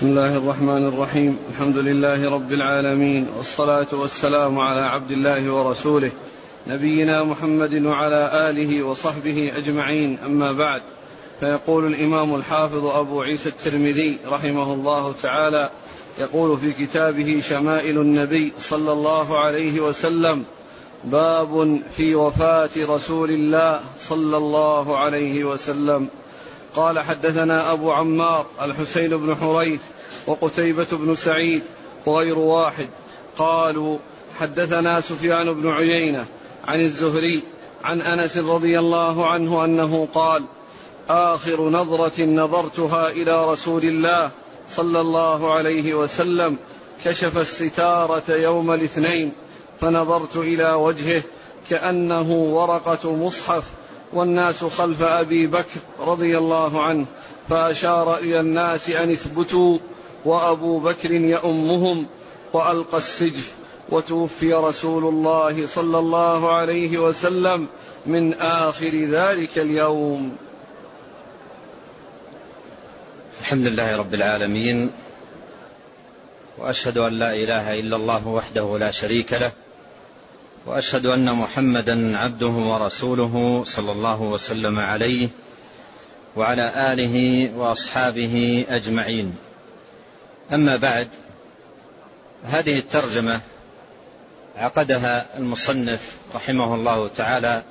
بسم الله الرحمن الرحيم. الحمد لله رب العالمين والصلاة والسلام على عبد الله ورسوله نبينا محمد وعلى آله وصحبه أجمعين. أما بعد فيقول الإمام الحافظ أبو عيسى الترمذي رحمه الله تعالى يقول في كتابه شمائل النبي صلى الله عليه وسلم باب في وفاة رسول الله صلى الله عليه وسلم. قال حدثنا أبو عمار الحسين بن حريث وقتيبة بن سعيد وغير واحد. قالوا حدثنا سفيان بن عيينة عن الزهري عن أنس رضي الله عنه أنه قال آخر نظرة نظرتها إلى رسول الله صلى الله عليه وسلم كشف الستارة يوم الاثنين فنظرت إلى وجهه كأنه ورقة مصحف والناس خلف أبي بكر رضي الله عنه فأشار إلى الناس أن اثبتوا وأبو بكر يؤمهم وألقى السجف وتوفي رسول الله صلى الله عليه وسلم من آخر ذلك اليوم. الحمد لله رب العالمين وأشهد أن لا إله إلا الله وحده لا شريك له وأشهد أن محمدا عبده ورسوله صلى الله وسلم عليه وعلى آله وأصحابه أجمعين. أما بعد هذه الترجمة عقدها المصنف رحمه الله تعالى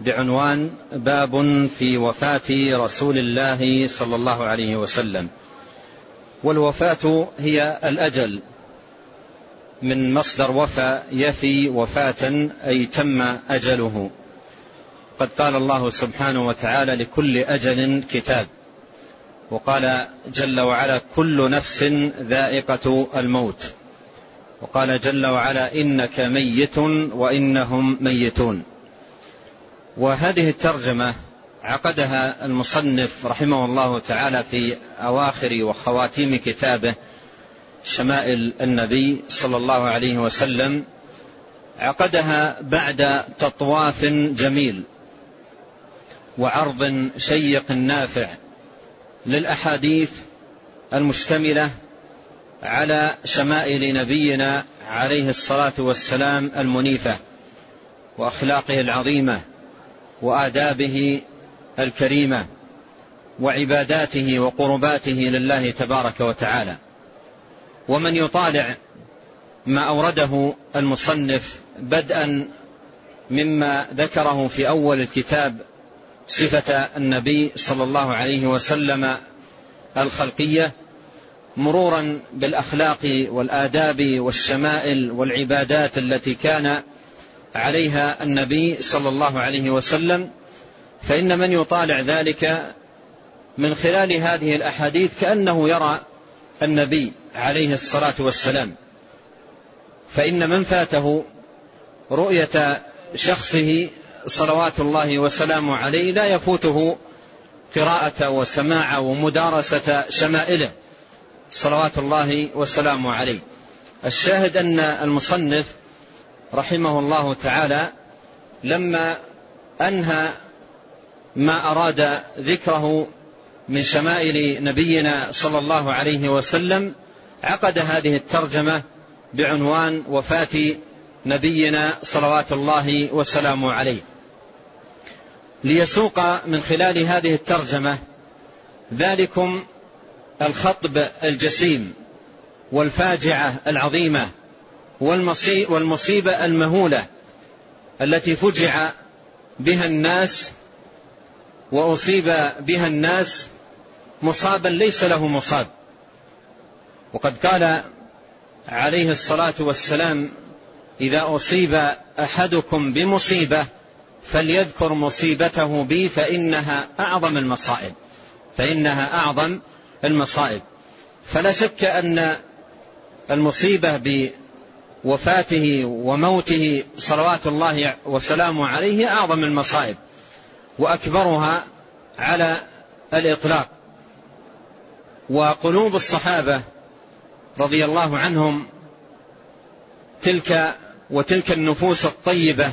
بعنوان باب في وفاة رسول الله صلى الله عليه وسلم. والوفاة هي الأجل. من مصدر وفى يفي وفاة أي تم أجله. قد قال الله سبحانه وتعالى لكل أجل كتاب. وقال جل وعلا كل نفس ذائقة الموت. وقال جل وعلا إنك ميت وإنهم ميتون. وهذه الترجمة عقدها المصنف رحمه الله تعالى في أواخر وخواتيم كتابه شمائل النبي صلى الله عليه وسلم عقدها بعد تطواف جميل وعرض شيق نافع للأحاديث المشتملة على شمائل نبينا عليه الصلاة والسلام المنيفة وأخلاقه العظيمة وآدابه الكريمة وعباداته وقرباته لله تبارك وتعالى. ومن يطالع ما أورده المصنف بدءا مما ذكره في أول الكتاب صفة النبي صلى الله عليه وسلم الخلقية مرورا بالأخلاق والآداب والشمائل والعبادات التي كان عليها النبي صلى الله عليه وسلم فإن من يطالع ذلك من خلال هذه الأحاديث كأنه يرى النبي. عليه الصلاة والسلام. فإن من فاته رؤية شخصه صلوات الله وسلامه عليه لا يفوته قراءة وسماع ومدارسة شمائله صلوات الله وسلامه عليه. الشاهد أن المصنف رحمه الله تعالى لما أنهى ما أراد ذكره من شمائل نبينا صلى الله عليه وسلم عقد هذه الترجمة بعنوان وفاة نبينا صلوات الله وسلامه عليه. ليسوق من خلال هذه الترجمة ذلكم الخطب الجسيم والفاجعة العظيمة والمصيبة المهولة التي فجع بها الناس وأصيب بها الناس مصابا ليس له مصاب. وقد قال عليه الصلاة والسلام إذا أصيب أحدكم بمصيبة فليذكر مصيبته بي فإنها أعظم المصائب فإنها أعظم المصائب. فلا شك أن المصيبة بوفاته وموته صلوات الله وسلامه عليه أعظم المصائب وأكبرها على الإطلاق. وقلوب الصحابة رضي الله عنهم تلك وتلك النفوس الطيبة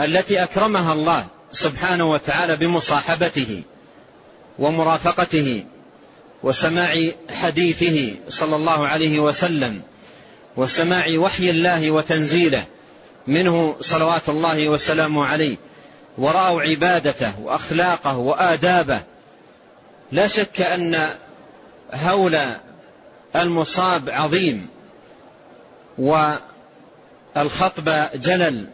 التي أكرمها الله سبحانه وتعالى بمصاحبته ومرافقته وسماع حديثه صلى الله عليه وسلم وسماع وحي الله وتنزيله منه صلوات الله وسلامه عليه ورأوا عبادته وأخلاقه وآدابه لا شك أن هول المصاب عظيم والخطب جلل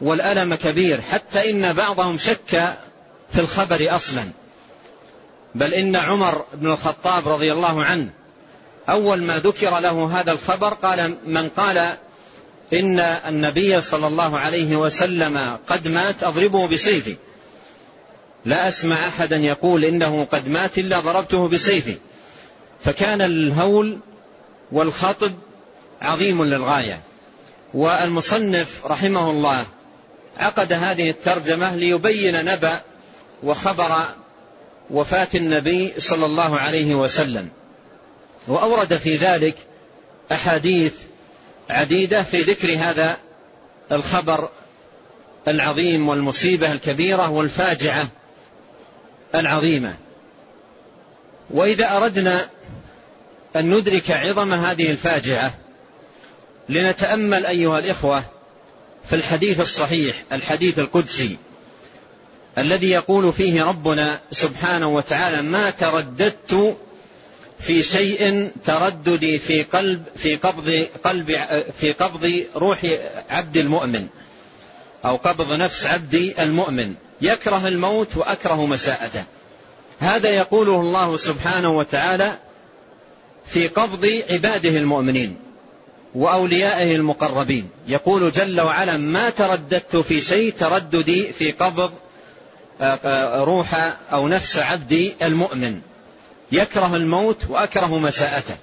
والألم كبير حتى إن بعضهم شك في الخبر أصلا. بل إن عمر بن الخطاب رضي الله عنه أول ما ذكر له هذا الخبر قال من قال إن النبي صلى الله عليه وسلم قد مات أضربه بسيفي. لا أسمع أحدا يقول إنه قد مات إلا ضربته بسيفي. فكان الهول والخطب عظيم للغاية. والمصنف رحمه الله عقد هذه الترجمة ليبين نبأ وخبر وفاة النبي صلى الله عليه وسلم. وأورد في ذلك أحاديث عديدة في ذكر هذا الخبر العظيم والمصيبة الكبيرة والفاجعة العظيمة. وإذا أردنا أن ندرك عظم هذه الفاجعة. لنتأمل أيها الإخوة في الحديث الصحيح الحديث القدسي الذي يقول فيه ربنا سبحانه وتعالى ما ترددت في شيء ترددي في قلب في قبض قلب في قبض روح عبد المؤمن أو قبض نفس عبدي المؤمن. يكره الموت وأكره مساءته. هذا يقوله الله سبحانه وتعالى في قبض عباده المؤمنين وأوليائه المقربين. يقول جل وعلا ما ترددت في شيء ترددي في قبض روح أو نفس عبدي المؤمن. يكره الموت وأكره مساءته.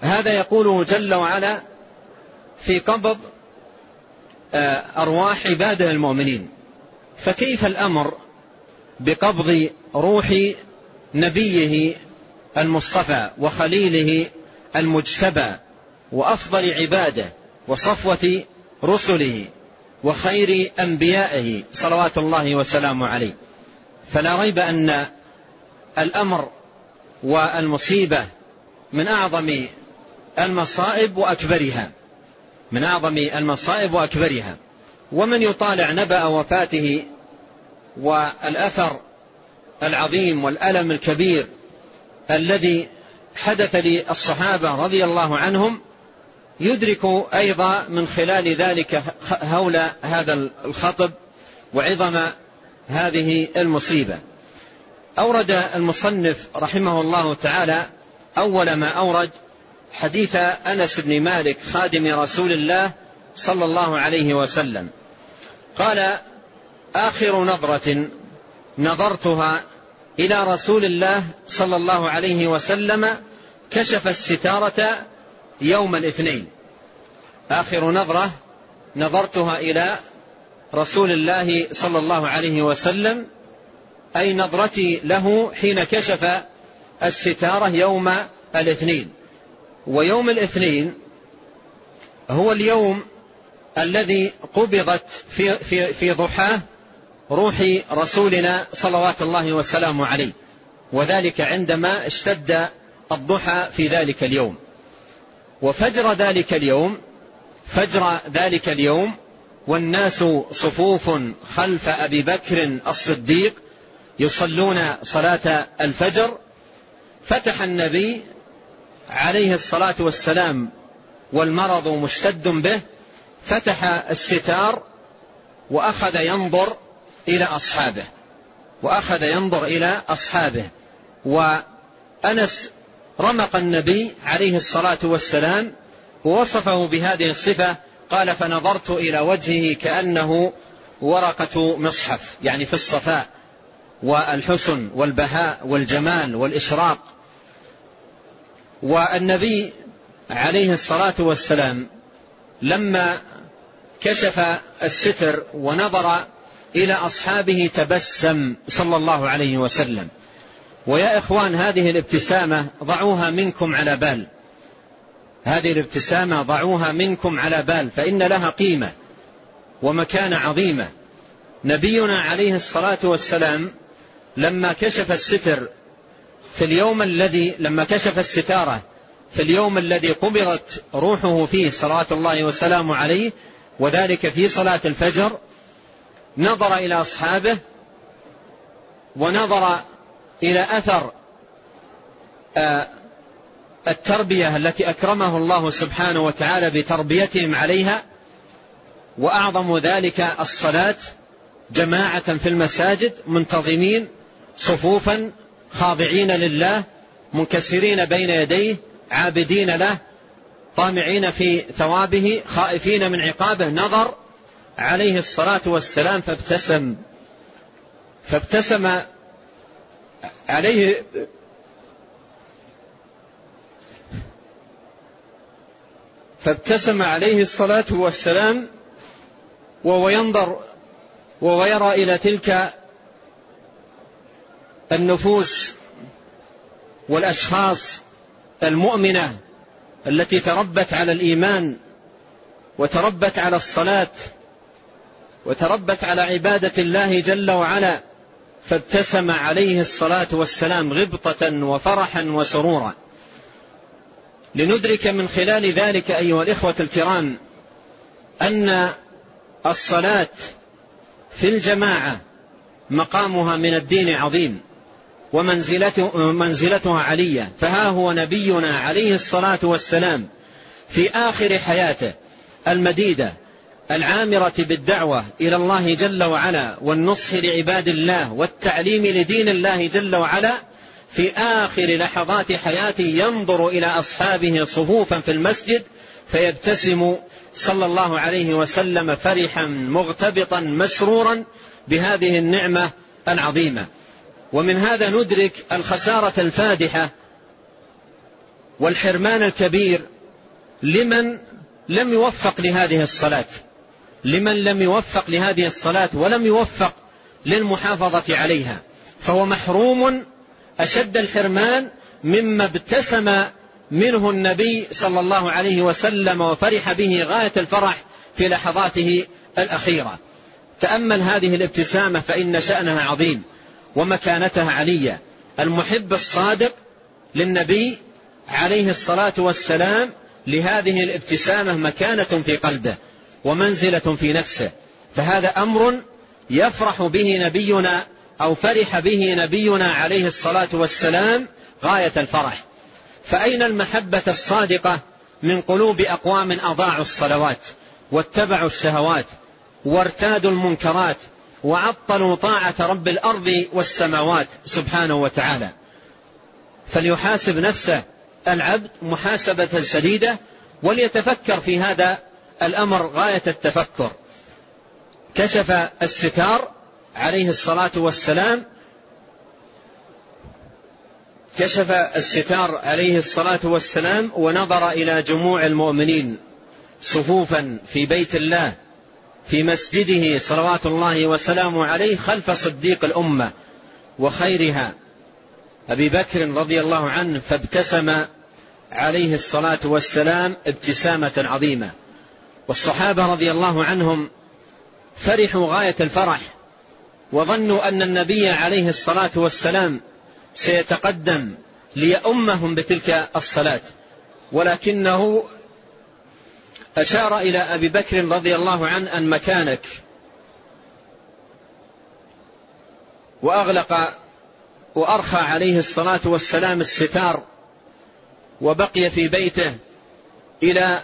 هذا يقوله جل وعلا في قبض أرواح عباده المؤمنين. فكيف الأمر بقبض روح نبيه المصطفى وخليله المجتبى وأفضل عباده وصفوة رسله وخير أنبيائه صلوات الله وسلامه عليه. فلا ريب أن الأمر والمصيبة من أعظم المصائب وأكبرها من أعظم المصائب وأكبرها. ومن يطالع نبأ وفاته والأثر العظيم والألم الكبير الذي حدث للصحابة رضي الله عنهم يدرك أيضا من خلال ذلك هول هذا الخطب وعظم هذه المصيبة. أورد المصنف رحمه الله تعالى أول ما أورد حديث أنس بن مالك خادم رسول الله صلى الله عليه وسلم. قال آخر نظرة نظرتها إلى رسول الله صلى الله عليه وسلم كشف الستارة يوم الاثنين. آخر نظرة نظرتها إلى رسول الله صلى الله عليه وسلم أي نظرتي له حين كشف الستارة يوم الاثنين. ويوم الاثنين هو اليوم الذي قبضت في في في ضحاه روح رسولنا صلوات الله وسلامه عليه. وذلك عندما اشتد الضحى في ذلك اليوم. وفجر ذلك اليوم فجر ذلك اليوم والناس صفوف خلف أبي بكر الصديق يصلون صلاة الفجر. فتح النبي عليه الصلاة والسلام والمرض مشتد به. فتح الستار وأخذ ينظر إلى أصحابه وأخذ ينظر إلى أصحابه. وأنس رمق النبي عليه الصلاة والسلام ووصفه بهذه الصفة قال فنظرت إلى وجهه كأنه ورقة مصحف يعني في الصفاء والحسن والبهاء والجمال والإشراق. والنبي عليه الصلاة والسلام لما كشف الستر ونظر إلى أصحابه تبسم صلى الله عليه وسلم. ويا إخوان هذه الابتسامة ضعوها منكم على بال. هذه الابتسامة ضعوها منكم على بال فإن لها قيمة ومكانه عظيمة. نبينا عليه الصلاة والسلام لما كشف الستر في اليوم الذي لما كشف الستارة في اليوم الذي قبضت روحه فيه صلوات الله وسلامه عليه وذلك في صلاة الفجر نظر إلى أصحابه ونظر إلى أثر آه، التربية التي أكرمه الله سبحانه وتعالى بتربيتهم عليها وأعظم ذلك الصلاة جماعة في المساجد منتظمين صفوفا خاضعين لله منكسرين بين يديه عابدين له طامعين في ثوابه خائفين من عقابه. نظر عليه الصلاة والسلام فابتسم فابتسم عليه فابتسم عليه الصلاة والسلام وهو ينظر وهو يرى إلى تلك النفوس والأشخاص المؤمنة التي تربت على الإيمان وتربت على الصلاة وتربت على عبادة الله جل وعلا فابتسم عليه الصلاة والسلام غبطة وفرحا وسرورا. لندرك من خلال ذلك أيها الإخوة الكرام أن الصلاة في الجماعة مقامها من الدين عظيم ومنزلتها علية. فها هو نبينا عليه الصلاة والسلام في آخر حياته المديدة. العامرة بالدعوة إلى الله جل وعلا والنصح لعباد الله والتعليم لدين الله جل وعلا في آخر لحظات حياته ينظر إلى أصحابه صفوفا في المسجد فيبتسم صلى الله عليه وسلم فرحا مغتبطا مسرورا بهذه النعمة العظيمة. ومن هذا ندرك الخسارة الفادحة والحرمان الكبير لمن لم يوفق لهذه الصلاة. لمن لم يوفق لهذه الصلاة ولم يوفق للمحافظة عليها. فهو محروم أشد الحرمان مما ابتسم منه النبي صلى الله عليه وسلم وفرح به غاية الفرح في لحظاته الأخيرة. تأمل هذه الابتسامة فإن شأنها عظيم ومكانتها علية. المحب الصادق للنبي عليه الصلاة والسلام لهذه الابتسامة مكانة في قلبه. ومنزلة في نفسه. فهذا أمر يفرح به نبينا أو فرح به نبينا عليه الصلاة والسلام غاية الفرح. فأين المحبة الصادقة من قلوب أقوام أضاعوا الصلوات واتبعوا الشهوات وارتادوا المنكرات وعطلوا طاعة رب الأرض والسماوات سبحانه وتعالى. فليحاسب نفسه العبد محاسبة شديدة وليتفكر في هذا الأمر غاية التفكر. كشف الستار عليه الصلاة والسلام كشف الستار عليه الصلاة والسلام ونظر إلى جموع المؤمنين صفوفا في بيت الله في مسجده صلوات الله وسلامه عليه خلف صديق الأمة وخيرها. أبي بكر رضي الله عنه فابتسم عليه الصلاة والسلام ابتسامة عظيمة. والصحابة رضي الله عنهم فرحوا غاية الفرح وظنوا أن النبي عليه الصلاة والسلام سيتقدم ليؤمهم بتلك الصلاة. ولكنه أشار إلى أبي بكر رضي الله عنه أن مكانك. وأغلق وأرخى عليه الصلاة والسلام الستار وبقي في بيته إلى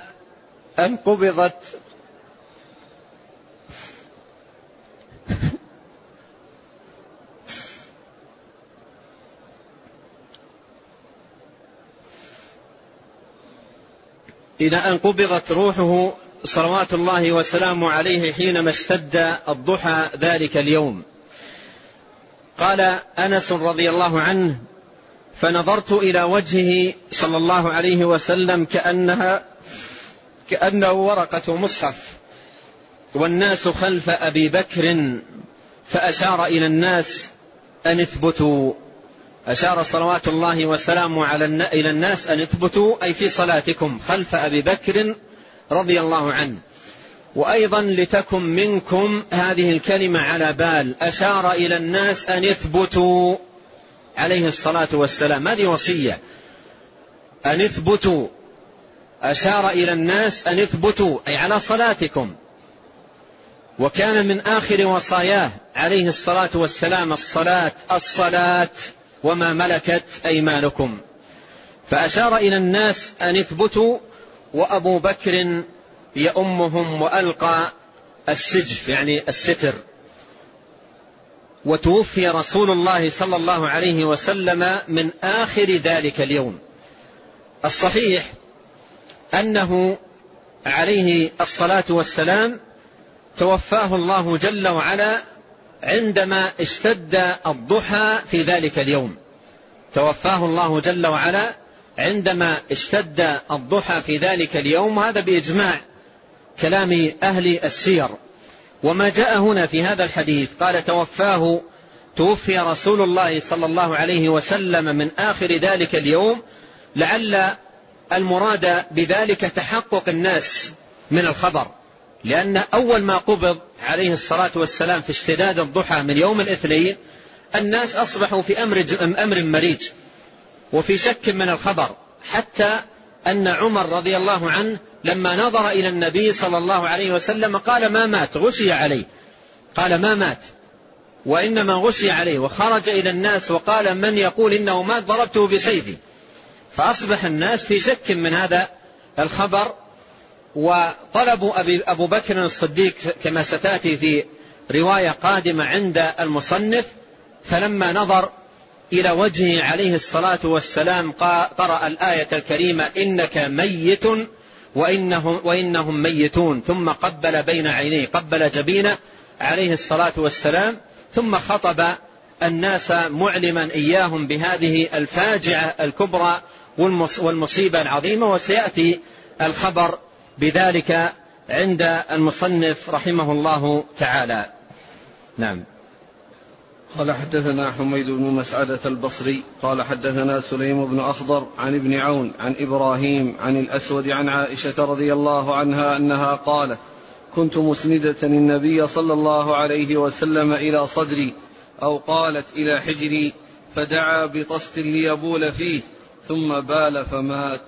أن قبضت؟ إلى أن قبضت روحه صلوات الله وسلامه عليه حينما اشتد الضحى ذلك اليوم. قال أنس رضي الله عنه فنظرت إلى وجهه صلى الله عليه وسلم كأنها كأنه ورقة مصحف. والناس خلف أبي بكر فأشار إلى الناس أن اثبتوا. أشار صلوات الله وسلامه على إلى الناس أن اثبتوا أي في صلاتكم خلف أبي بكر رضي الله عنه. وأيضا لتكن منكم هذه الكلمة على بال. أشار إلى الناس أن اثبتوا. عليه الصلاة والسلام. هذه وصية. أن اثبتوا. أشار إلى الناس أن اثبتوا أي على صلاتكم. وكان من آخر وصاياه عليه الصلاة والسلام الصلاة الصلاة وما ملكت أيمانكم. فأشار إلى الناس أن اثبتوا وأبو بكر يؤمهم وألقى السجف يعني الستر. وتوفي رسول الله صلى الله عليه وسلم من آخر ذلك اليوم. الصحيح أنه عليه الصلاة والسلام توفاه الله جل وعلا عندما اشتد الضحى في ذلك اليوم. توفاه الله جل وعلا عندما اشتد الضحى في ذلك اليوم. هذا بإجماع كلام أهل السير. وما جاء هنا في هذا الحديث قال توفاه توفي رسول الله صلى الله عليه وسلم من آخر ذلك اليوم لعل المراد بذلك تحقق الناس من الخبر لأن أول ما قبض عليه الصلاة والسلام في اشتداد الضحى من يوم الاثنين الناس أصبحوا في أمر, أمر مريج وفي شك من الخبر حتى أن عمر رضي الله عنه لما نظر إلى النبي صلى الله عليه وسلم قال ما مات؟ غشي عليه. قال ما مات؟ وإنما غشي عليه وخرج إلى الناس وقال من يقول إنه مات؟ ضربته بسيفي. فأصبح الناس في شك من هذا الخبر وطلبوا أبي أبو بكر الصديق كما ستأتي في رواية قادمة عند المصنف فلما نظر إلى وجهه عليه الصلاة والسلام قرأ الآية الكريمة إنك ميت وإنهم, وإنهم ميتون ثم قبل بين عينيه قبل جبينه عليه الصلاة والسلام ثم خطب الناس معلما إياهم بهذه الفاجعة الكبرى والمصيبة العظيمة وسيأتي الخبر بذلك عند المصنف رحمه الله تعالى. نعم. قال حدثنا حميد بن مسعدة البصري قال حدثنا سليم بن أخضر عن ابن عون عن إبراهيم عن الأسود عن عائشة رضي الله عنها أنها قالت كنت مسندة النبي صلى الله عليه وسلم إلى صدري أو قالت إلى حجري فدعا بطست ليبول فيه ثم بال فمات.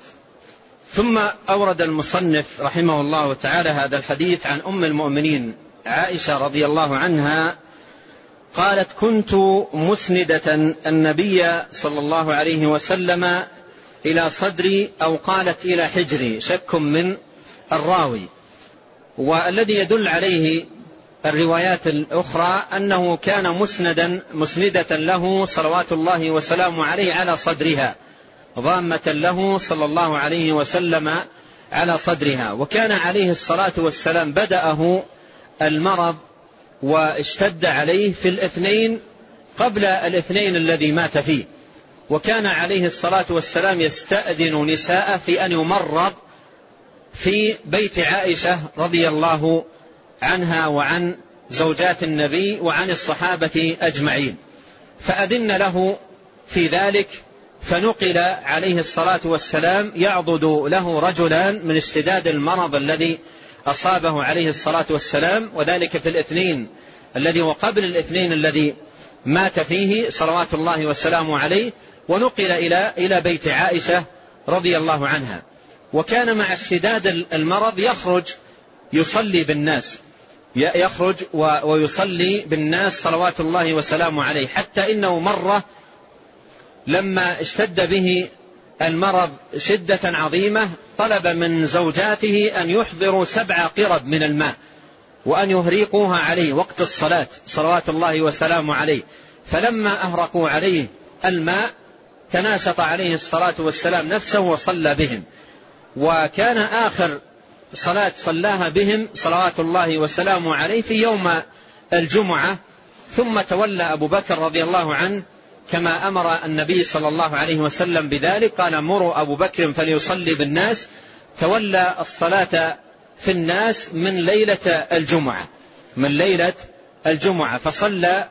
ثم أورد المصنف رحمه الله تعالى هذا الحديث عن أم المؤمنين عائشة رضي الله عنها قالت كنت مسندة النبي صلى الله عليه وسلم إلى صدري أو قالت إلى حجري شك من الراوي. والذي يدل عليه الروايات الأخرى أنه كان مسندا مسندة له صلوات الله وسلامه عليه على صدرها. ضامة له صلى الله عليه وسلم على صدرها. وكان عليه الصلاة والسلام بدأه المرض واشتد عليه في الاثنين قبل الاثنين الذي مات فيه. وكان عليه الصلاة والسلام يستأذن نساء في أن يمرض في بيت عائشة رضي الله عنها وعن زوجات النبي وعن الصحابة أجمعين. فأذن له في ذلك فنقل عليه الصلاة والسلام يعضد له رجلان من اشتداد المرض الذي أصابه عليه الصلاة والسلام وذلك في الاثنين الذي وقبل الاثنين الذي مات فيه صلوات الله وسلامه عليه ونقل إلى إلى بيت عائشة رضي الله عنها. وكان مع اشتداد المرض يخرج يصلي بالناس يخرج ويصلي بالناس صلوات الله وسلامه عليه حتى إنه مرة لما اشتد به المرض شدة عظيمة طلب من زوجاته أن يحضروا سبع قرب من الماء وأن يهريقوها عليه وقت الصلاة صلوات الله وسلامه عليه. فلما أهرقوا عليه الماء تناشط عليه الصلاة والسلام نفسه وصلى بهم. وكان آخر صلاة صلاها بهم صلوات الله وسلامه عليه في يوم الجمعة ثم تولى أبو بكر رضي الله عنه كما أمر النبي صلى الله عليه وسلم بذلك. قال مروا أبو بكر فليصلي بالناس. تولى الصلاة في الناس من ليلة الجمعة من ليلة الجمعة. فصلى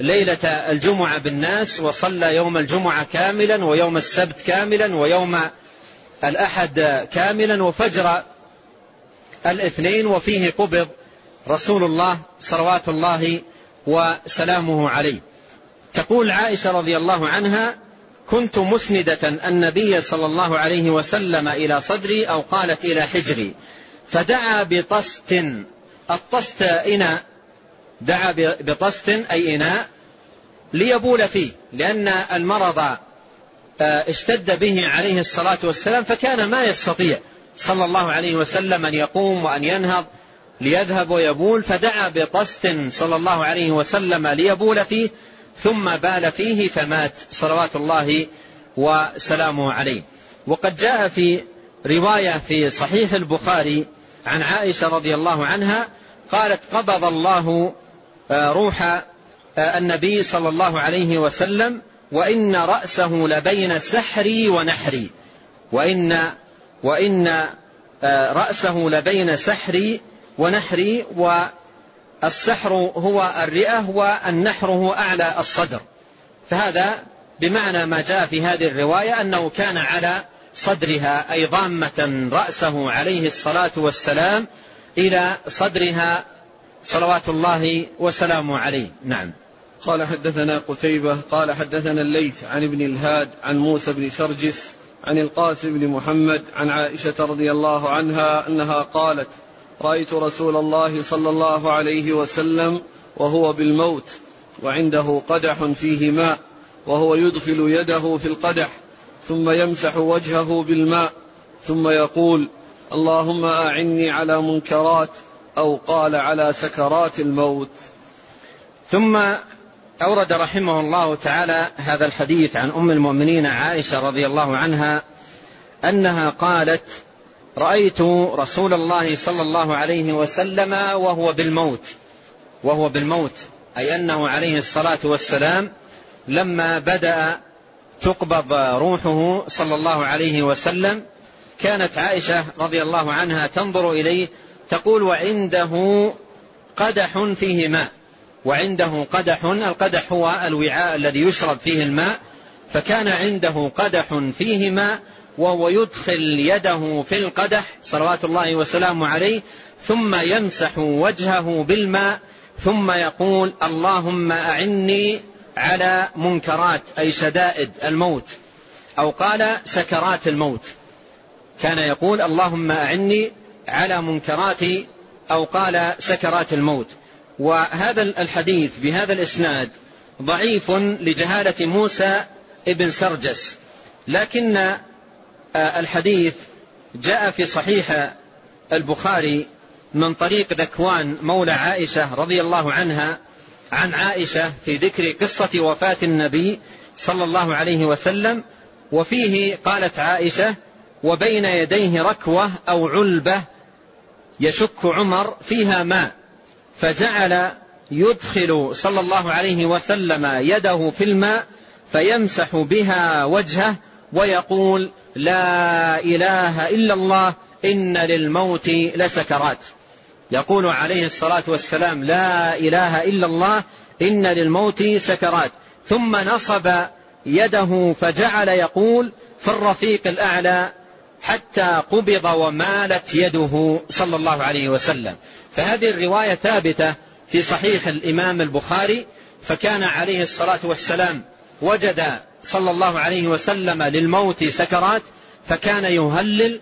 ليلة الجمعة بالناس وصلى يوم الجمعة كاملا ويوم السبت كاملا ويوم الأحد كاملا وفجر الاثنين. وفيه قبض رسول الله صلوات الله وسلامه عليه. تقول عائشة رضي الله عنها كنت مسندة النبي صلى الله عليه وسلم إلى صدري أو قالت إلى حجري فدعا بطست. الطست إناء دعا بطست أي إناء ليبول فيه لأن المرض آه، اشتد به عليه الصلاة والسلام فكان ما يستطيع صلى الله عليه وسلم أن يقوم وأن ينهض ليذهب ويبول فدعا بطست صلى الله عليه وسلم ليبول فيه ثم بال فيه فمات. صلوات الله وسلامه عليه. وقد جاء في رواية في صحيح البخاري عن عائشة رضي الله عنها قالت قبض الله آه، روح آه، النبي صلى الله عليه وسلم وإن رأسه لبين سحري ونحري. وإن وإن آه، رأسه لبين سحري ونحري والسحر هو الرئة والنحر هو أعلى الصدر. فهذا بمعنى ما جاء في هذه الرواية أنه كان على صدرها أي ضامة رأسه عليه الصلاة والسلام إلى صدرها صلوات الله وسلامه عليه. نعم. قال حدثنا قتيبة قال حدثنا الليث عن ابن الهاد عن موسى بن سرجس عن القاسم بن محمد عن عائشة رضي الله عنها أنها قالت رأيت رسول الله صلى الله عليه وسلم وهو بالموت وعنده قدح فيه ماء وهو يدخل يده في القدح ثم يمسح وجهه بالماء ثم يقول اللهم أعني على منكرات أو قال على سكرات الموت. ثم أورد رحمه الله تعالى هذا الحديث عن أم المؤمنين عائشة رضي الله عنها أنها قالت رأيت رسول الله صلى الله عليه وسلم وهو بالموت وهو بالموت أي أنه عليه الصلاة والسلام لما بدأ تقبض روحه صلى الله عليه وسلم كانت عائشة رضي الله عنها تنظر إليه تقول وعنده قدح فيه ماء وعنده قدح القدح هو الوعاء الذي يشرب فيه الماء فكان عنده قدح فيه ماء وهو يدخل يده في القدح صلوات الله وسلامه عليه ثم يمسح وجهه بالماء ثم يقول اللهم أعني على منكرات أي شدائد الموت. أو قال سكرات الموت. كان يقول اللهم أعني على منكرات. أو قال سكرات الموت. وهذا الحديث بهذا الإسناد ضعيف لجهالة موسى ابن سرجس لكن الحديث جاء في صحيح البخاري من طريق ذكوان مولى عائشة رضي الله عنها عن عائشة في ذكر قصة وفاة النبي صلى الله عليه وسلم وفيه قالت عائشة وبين يديه ركوة أو علبة يشك عمر فيها ماء فجعل يدخل صلى الله عليه وسلم يده في الماء فيمسح بها وجهه ويقول لا إله إلا الله إن للموت لسكرات. يقول عليه الصلاة والسلام لا إله إلا الله إن للموت سكرات. ثم نصب يده فجعل يقول في الرفيق الأعلى حتى قبض ومالت يده صلى الله عليه وسلم. فهذه الرواية ثابتة في صحيح الإمام البخاري فكان عليه الصلاة والسلام وجد صلى الله عليه وسلم للموت سكرات فكان يهلل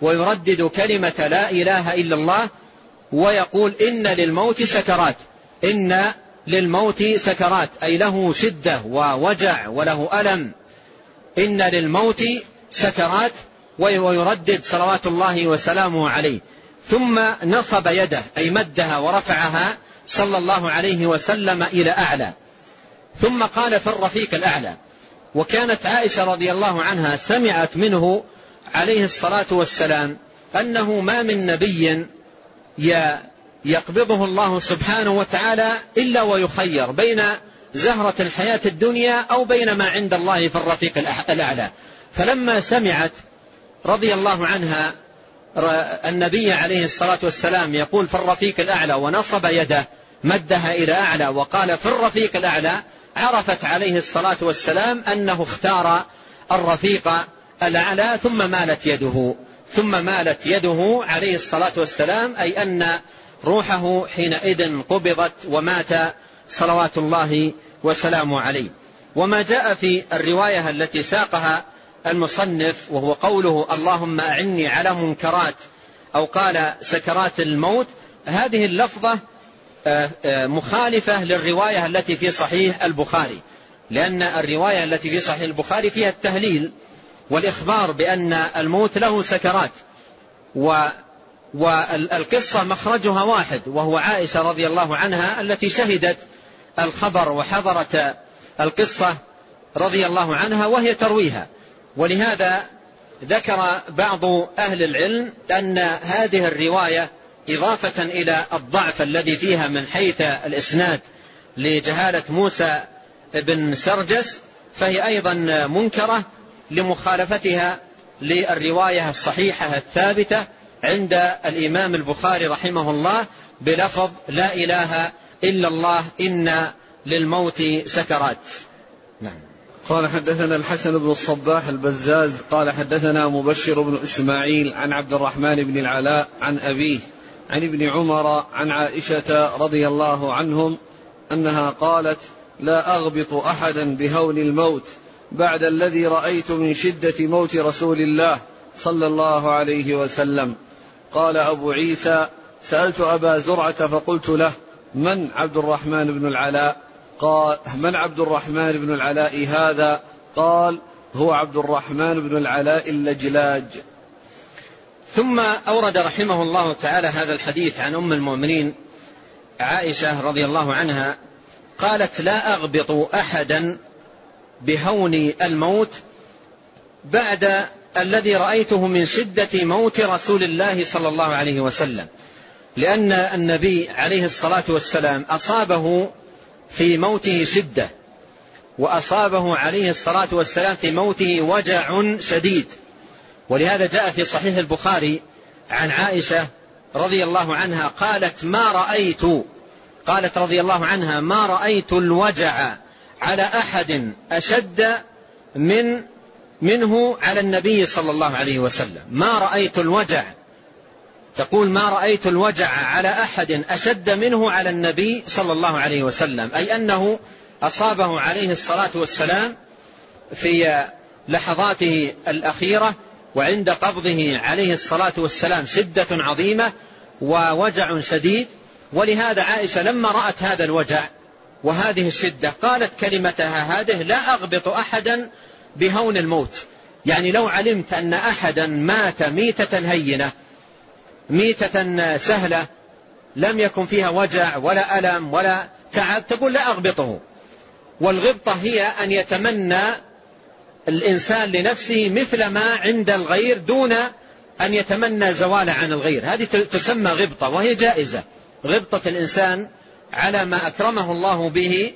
ويردد كلمة لا إله إلا الله ويقول إن للموت سكرات إن للموت سكرات أي له شدة ووجع وله ألم إن للموت سكرات ويردد صلوات الله وسلامه عليه. ثم نصب يده أي مدها ورفعها صلى الله عليه وسلم إلى أعلى. ثم قال في الرفيق الأعلى. وكانت عائشة رضي الله عنها سمعت منه عليه الصلاة والسلام أنه ما من نبي يقبضه الله سبحانه وتعالى إلا ويخير بين زهرة الحياة الدنيا أو بين ما عند الله في الرفيق الأعلى. فلما سمعت رضي الله عنها النبي عليه الصلاة والسلام يقول في الرفيق الأعلى ونصب يده مدها إلى أعلى وقال في الرفيق الأعلى عرفت عليه الصلاة والسلام أنه اختار الرفيق الأعلى ثم مالت يده. ثم مالت يده عليه الصلاة والسلام أي أن روحه حينئذ قبضت ومات صلوات الله وسلامه عليه. وما جاء في الرواية التي ساقها المصنف وهو قوله اللهم أعني على منكرات أو قال سكرات الموت هذه اللفظة مخالفة للرواية التي في صحيح البخاري لأن الرواية التي في صحيح البخاري فيها التهليل والإخبار بأن الموت له سكرات و والقصة مخرجها واحد وهو عائشة رضي الله عنها التي شهدت الخبر وحضرت القصة رضي الله عنها وهي ترويها. ولهذا ذكر بعض أهل العلم أن هذه الرواية إضافة إلى الضعف الذي فيها من حيث الإسناد لجهالة موسى بن سرجس فهي أيضا منكرة لمخالفتها للرواية الصحيحة الثابتة عند الإمام البخاري رحمه الله بلفظ لا إله إلا الله إن للموت سكرات. نعم. قال حدثنا الحسن بن الصباح البزاز قال حدثنا مبشر بن إسماعيل عن عبد الرحمن بن العلاء عن أبيه عن ابن عمر عن عائشة رضي الله عنهم أنها قالت لا أغبط أحدا بهول الموت بعد الذي رأيت من شدة موت رسول الله صلى الله عليه وسلم قال أبو عيسى سألت أبا زرعة فقلت له من عبد الرحمن بن العلاء؟ قال من عبد الرحمن بن العلاء هذا؟ قال هو عبد الرحمن بن العلاء اللجلاج ثم أورد رحمه الله تعالى هذا الحديث عن أم المؤمنين عائشة رضي الله عنها قالت لا أغبط أحدا بهون الموت بعد الذي رأيته من شدة موت رسول الله صلى الله عليه وسلم لأن النبي عليه الصلاة والسلام أصابه في موته شدة وأصابه عليه الصلاة والسلام في موته وجع شديد. ولهذا جاء في صحيح البخاري عن عائشة رضي الله عنها قالت ما رأيت قالت رضي الله عنها ما رأيت الوجع على أحد أشد من منه على النبي صلى الله عليه وسلم. ما رأيت الوجع؟ تقول ما رأيت الوجع على أحد أشد منه على النبي صلى الله عليه وسلم. أي أنه أصابه عليه الصلاة والسلام في لحظاته الأخيرة وعند قبضه عليه الصلاة والسلام شدة عظيمة ووجع شديد. ولهذا عائشة لما رأت هذا الوجع وهذه الشدة قالت كلمتها هذه لا أغبط أحدا بهون الموت. يعني لو علمت أن أحدا مات ميتة هينة ميتة سهلة لم يكن فيها وجع ولا ألم ولا تعب تقول لا أغبطه. والغبطة هي أن يتمنى الإنسان لنفسه مثل ما عند الغير دون أن يتمنى زوال عن الغير. هذه تسمى غبطة وهي جائزة. غبطة الإنسان على ما أكرمه الله به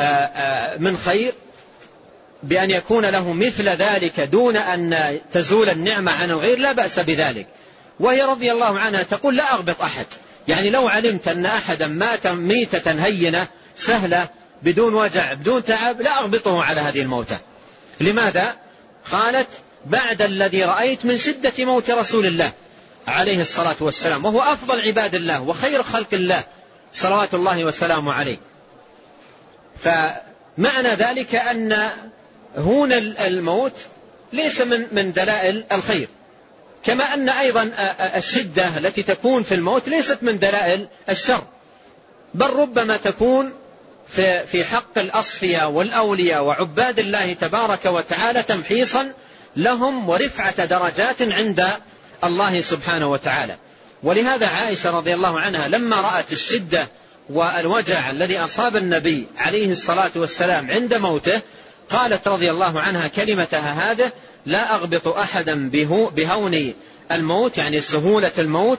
آه، آه، من خير بأن يكون له مثل ذلك دون أن تزول النعمة عن الغير لا بأس بذلك. وهي رضي الله عنها تقول لا أغبط أحد. يعني لو علمت أن أحدا مات ميتة هينة سهلة بدون وجع بدون تعب لا أغبطه على هذه الموتة لماذا؟ قالت بعد الذي رأيت من شدة موت رسول الله عليه الصلاة والسلام وهو أفضل عباد الله وخير خلق الله صلوات الله وسلامه عليه. فمعنى ذلك أن هون الموت ليس من من دلائل الخير. كما أن أيضا الشدة التي تكون في الموت ليست من دلائل الشر. بل ربما تكون في حق الأصفياء والأولياء وعباد الله تبارك وتعالى تمحيصا لهم ورفعة درجات عند الله سبحانه وتعالى. ولهذا عائشة رضي الله عنها لما رأت الشدة والوجع الذي أصاب النبي عليه الصلاة والسلام عند موته قالت رضي الله عنها كلمتها هذه لا أغبط أحدا بهون الموت يعني سهولة الموت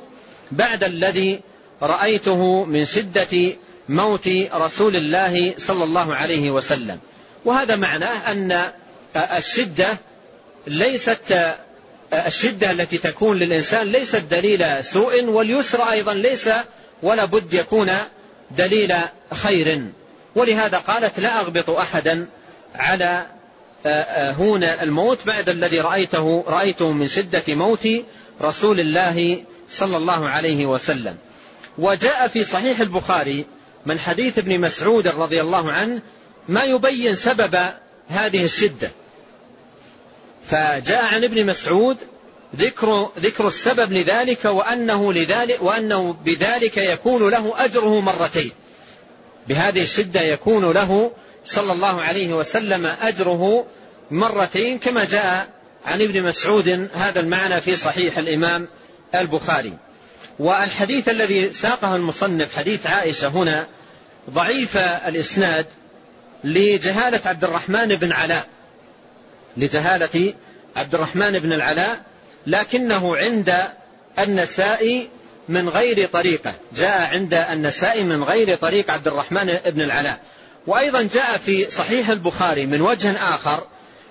بعد الذي رأيته من شدة موت رسول الله صلى الله عليه وسلم. وهذا معناه أن الشدة ليست الشدة التي تكون للإنسان ليست دليل سوء واليسر أيضا ليس ولا بد يكون دليل خير. ولهذا قالت لا أغبط أحدا على هون الموت بعد الذي رأيته رأيته من شدة موت رسول الله صلى الله عليه وسلم. وجاء في صحيح البخاري من حديث ابن مسعود رضي الله عنه ما يبين سبب هذه الشدة. فجاء عن ابن مسعود ذكر ذكر السبب لذلك وأنه لذلك وأنه بذلك يكون له أجره مرتين. بهذه الشدة يكون له صلى الله عليه وسلم أجره مرتين كما جاء عن ابن مسعود هذا المعنى في صحيح الإمام البخاري. والحديث الذي ساقه المصنف حديث عائشة هنا ضعيف الإسناد لجهالة عبد الرحمن بن علاء لجهالة عبد الرحمن بن العلاء لكنه عند النساء من غير طريقة جاء عند النساء من غير طريق عبد الرحمن بن العلاء. وأيضا جاء في صحيح البخاري من وجه آخر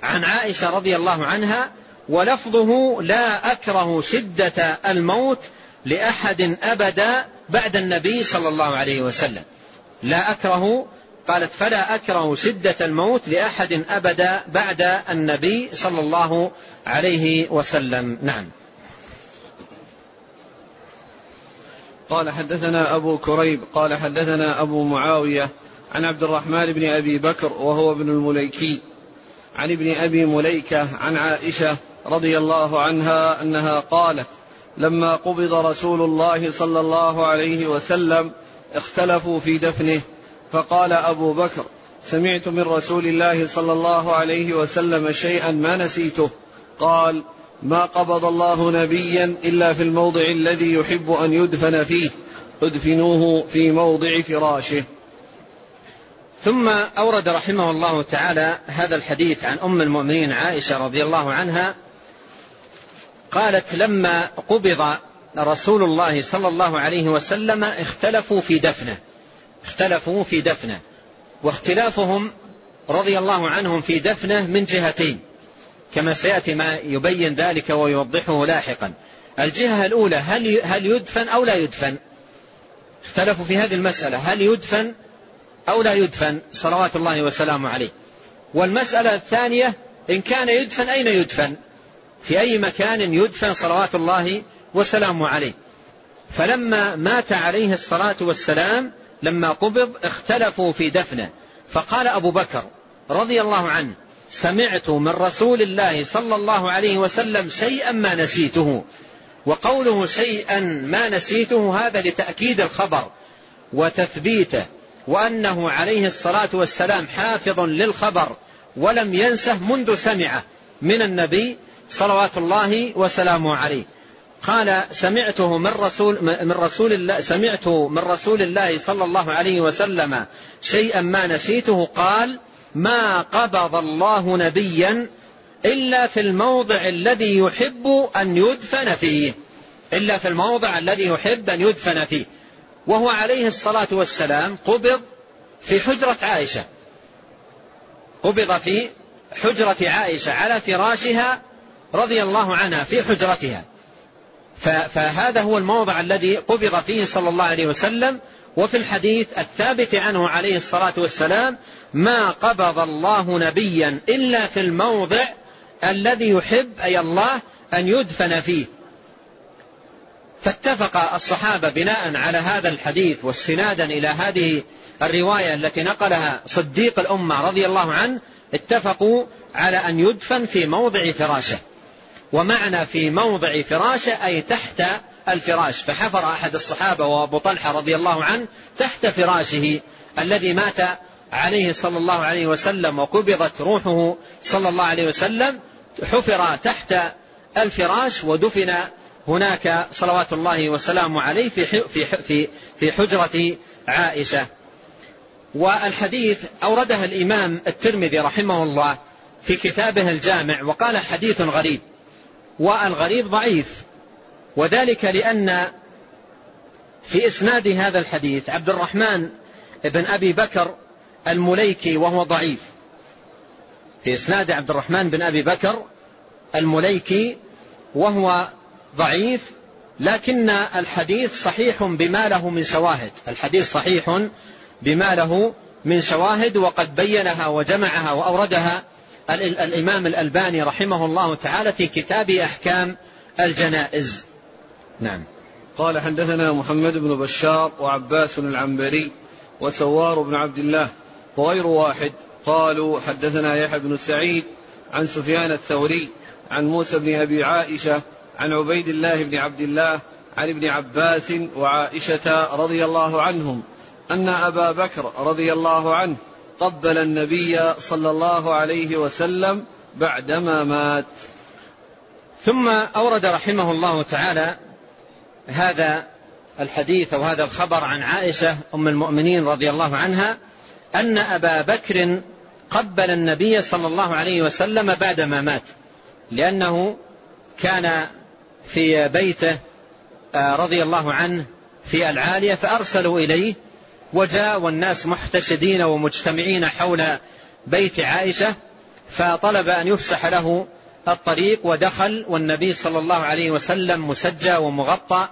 عن عائشة رضي الله عنها ولفظه لا أكره شدة الموت لأحد أبدا بعد النبي صلى الله عليه وسلم. لا أكره قالت فلا أكره شدة الموت لأحد أبدا بعد النبي صلى الله عليه وسلم. نعم. قال حدثنا أبو كريب قال حدثنا أبو معاوية عن عبد الرحمن بن أبي بكر وهو ابن المليكي. عن ابن أبي مليكة عن عائشة رضي الله عنها أنها قالت لما قبض رسول الله صلى الله عليه وسلم اختلفوا في دفنه فقال أبو بكر سمعت من رسول الله صلى الله عليه وسلم شيئا ما نسيته. قال ما قبض الله نبيا إلا في الموضع الذي يحب أن يدفن فيه ادفنوه في موضع فراشه. ثم أورد رحمه الله تعالى هذا الحديث عن أم المؤمنين عائشة رضي الله عنها قالت لما قبض رسول الله صلى الله عليه وسلم اختلفوا في دفنه اختلفوا في دفنه واختلافهم رضي الله عنهم في دفنه من جهتين كما سيأتي ما يبين ذلك ويوضحه لاحقا. الجهة الأولى هل هل يدفن أو لا يدفن؟ اختلفوا في هذه المسألة هل يدفن أو لا يدفن؟ صلوات الله وسلامه عليه. والمسألة الثانية إن كان يدفن أين يدفن؟ في أي مكان يدفن صلوات الله وسلامه عليه. فلما مات عليه الصلاة والسلام لما قبض اختلفوا في دفنه. فقال أبو بكر رضي الله عنه سمعت من رسول الله صلى الله عليه وسلم شيئا ما نسيته. وقوله شيئا ما نسيته هذا لتأكيد الخبر وتثبيته وأنه عليه الصلاة والسلام حافظ للخبر ولم ينسه منذ سمعه من النبي صلوات الله وسلامه عليه. قال سمعته من رسول من رسول الله سمعت من رسول الله صلى الله عليه وسلم شيئا ما نسيته قال ما قبض الله نبيا إلا في الموضع الذي يحب أن يدفن فيه. إلا في الموضع الذي يحب أن يدفن فيه. وهو عليه الصلاة والسلام قبض في حجرة عائشة. قبض في حجرة عائشة على فراشها رضي الله عنها في حجرتها. فهذا هو الموضع الذي قبض فيه صلى الله عليه وسلم وفي الحديث الثابت عنه عليه الصلاة والسلام ما قبض الله نبيا إلا في الموضع الذي يحب أي الله أن يدفن فيه. فاتفق الصحابة بناء على هذا الحديث واستنادا إلى هذه الرواية التي نقلها صديق الأمة رضي الله عنه اتفقوا على أن يدفن في موضع فراشه. ومعنى في موضع فراشه أي تحت الفراش. فحفر أحد الصحابة وأبو طلحة رضي الله عنه تحت فراشه الذي مات عليه صلى الله عليه وسلم وقبضت روحه صلى الله عليه وسلم. حفر تحت الفراش ودفن هناك صلوات الله وسلامه عليه في في في في حجرة عائشة. والحديث أوردها الإمام الترمذي رحمه الله في كتابه الجامع وقال حديث غريب. والغريب ضعيف. وذلك لأن في إسناد هذا الحديث عبد الرحمن بن أبي بكر المليكي وهو ضعيف. في إسناد عبد الرحمن بن أبي بكر المليكي وهو ضعيف لكن الحديث صحيح بما له من شواهد. الحديث صحيح بما له من شواهد وقد بينها وجمعها وأوردها الإمام الألباني رحمه الله تعالى في كتاب أحكام الجنائز. نعم. قال حدثنا محمد بن بشار وعباس العنبري وسوار بن عبد الله وغير واحد قالوا حدثنا يحيى بن سعيد عن سفيان الثوري عن موسى بن أبي عائشة عن عبيد الله بن عبد الله عن ابن عباس وعائشة رضي الله عنهم أن أبا بكر رضي الله عنه قبل النبي صلى الله عليه وسلم بعدما مات. ثم أورد رحمه الله تعالى هذا الحديث أو هذا الخبر عن عائشة أم المؤمنين رضي الله عنها أن أبا بكر قبل النبي صلى الله عليه وسلم بعدما مات لأنه كان في بيته آه، رضي الله عنه في العالية فأرسلوا إليه وجاء والناس محتشدين ومجتمعين حول بيت عائشة فطلب أن يفسح له الطريق ودخل والنبي صلى الله عليه وسلم مسجى ومغطى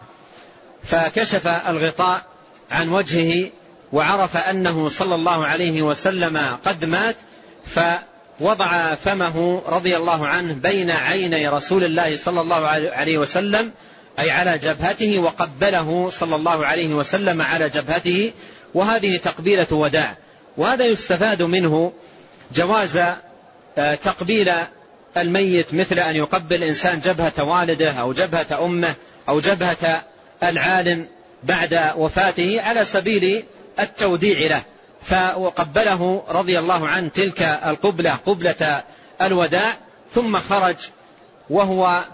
فكشف الغطاء عن وجهه وعرف أنه صلى الله عليه وسلم قد مات فوضع فمه رضي الله عنه بين عيني رسول الله صلى الله عليه وسلم أي على جبهته وقبله صلى الله عليه وسلم على جبهته وهذه تقبيلة وداع. وهذا يستفاد منه جواز آه، تقبيل الميت مثل أن يقبل إنسان جبهة والده أو جبهة أمه أو جبهة العالم بعد وفاته على سبيل التوديع له. فقبله رضي الله عنه تلك القبلة قبلة الوداع ثم خرج وهو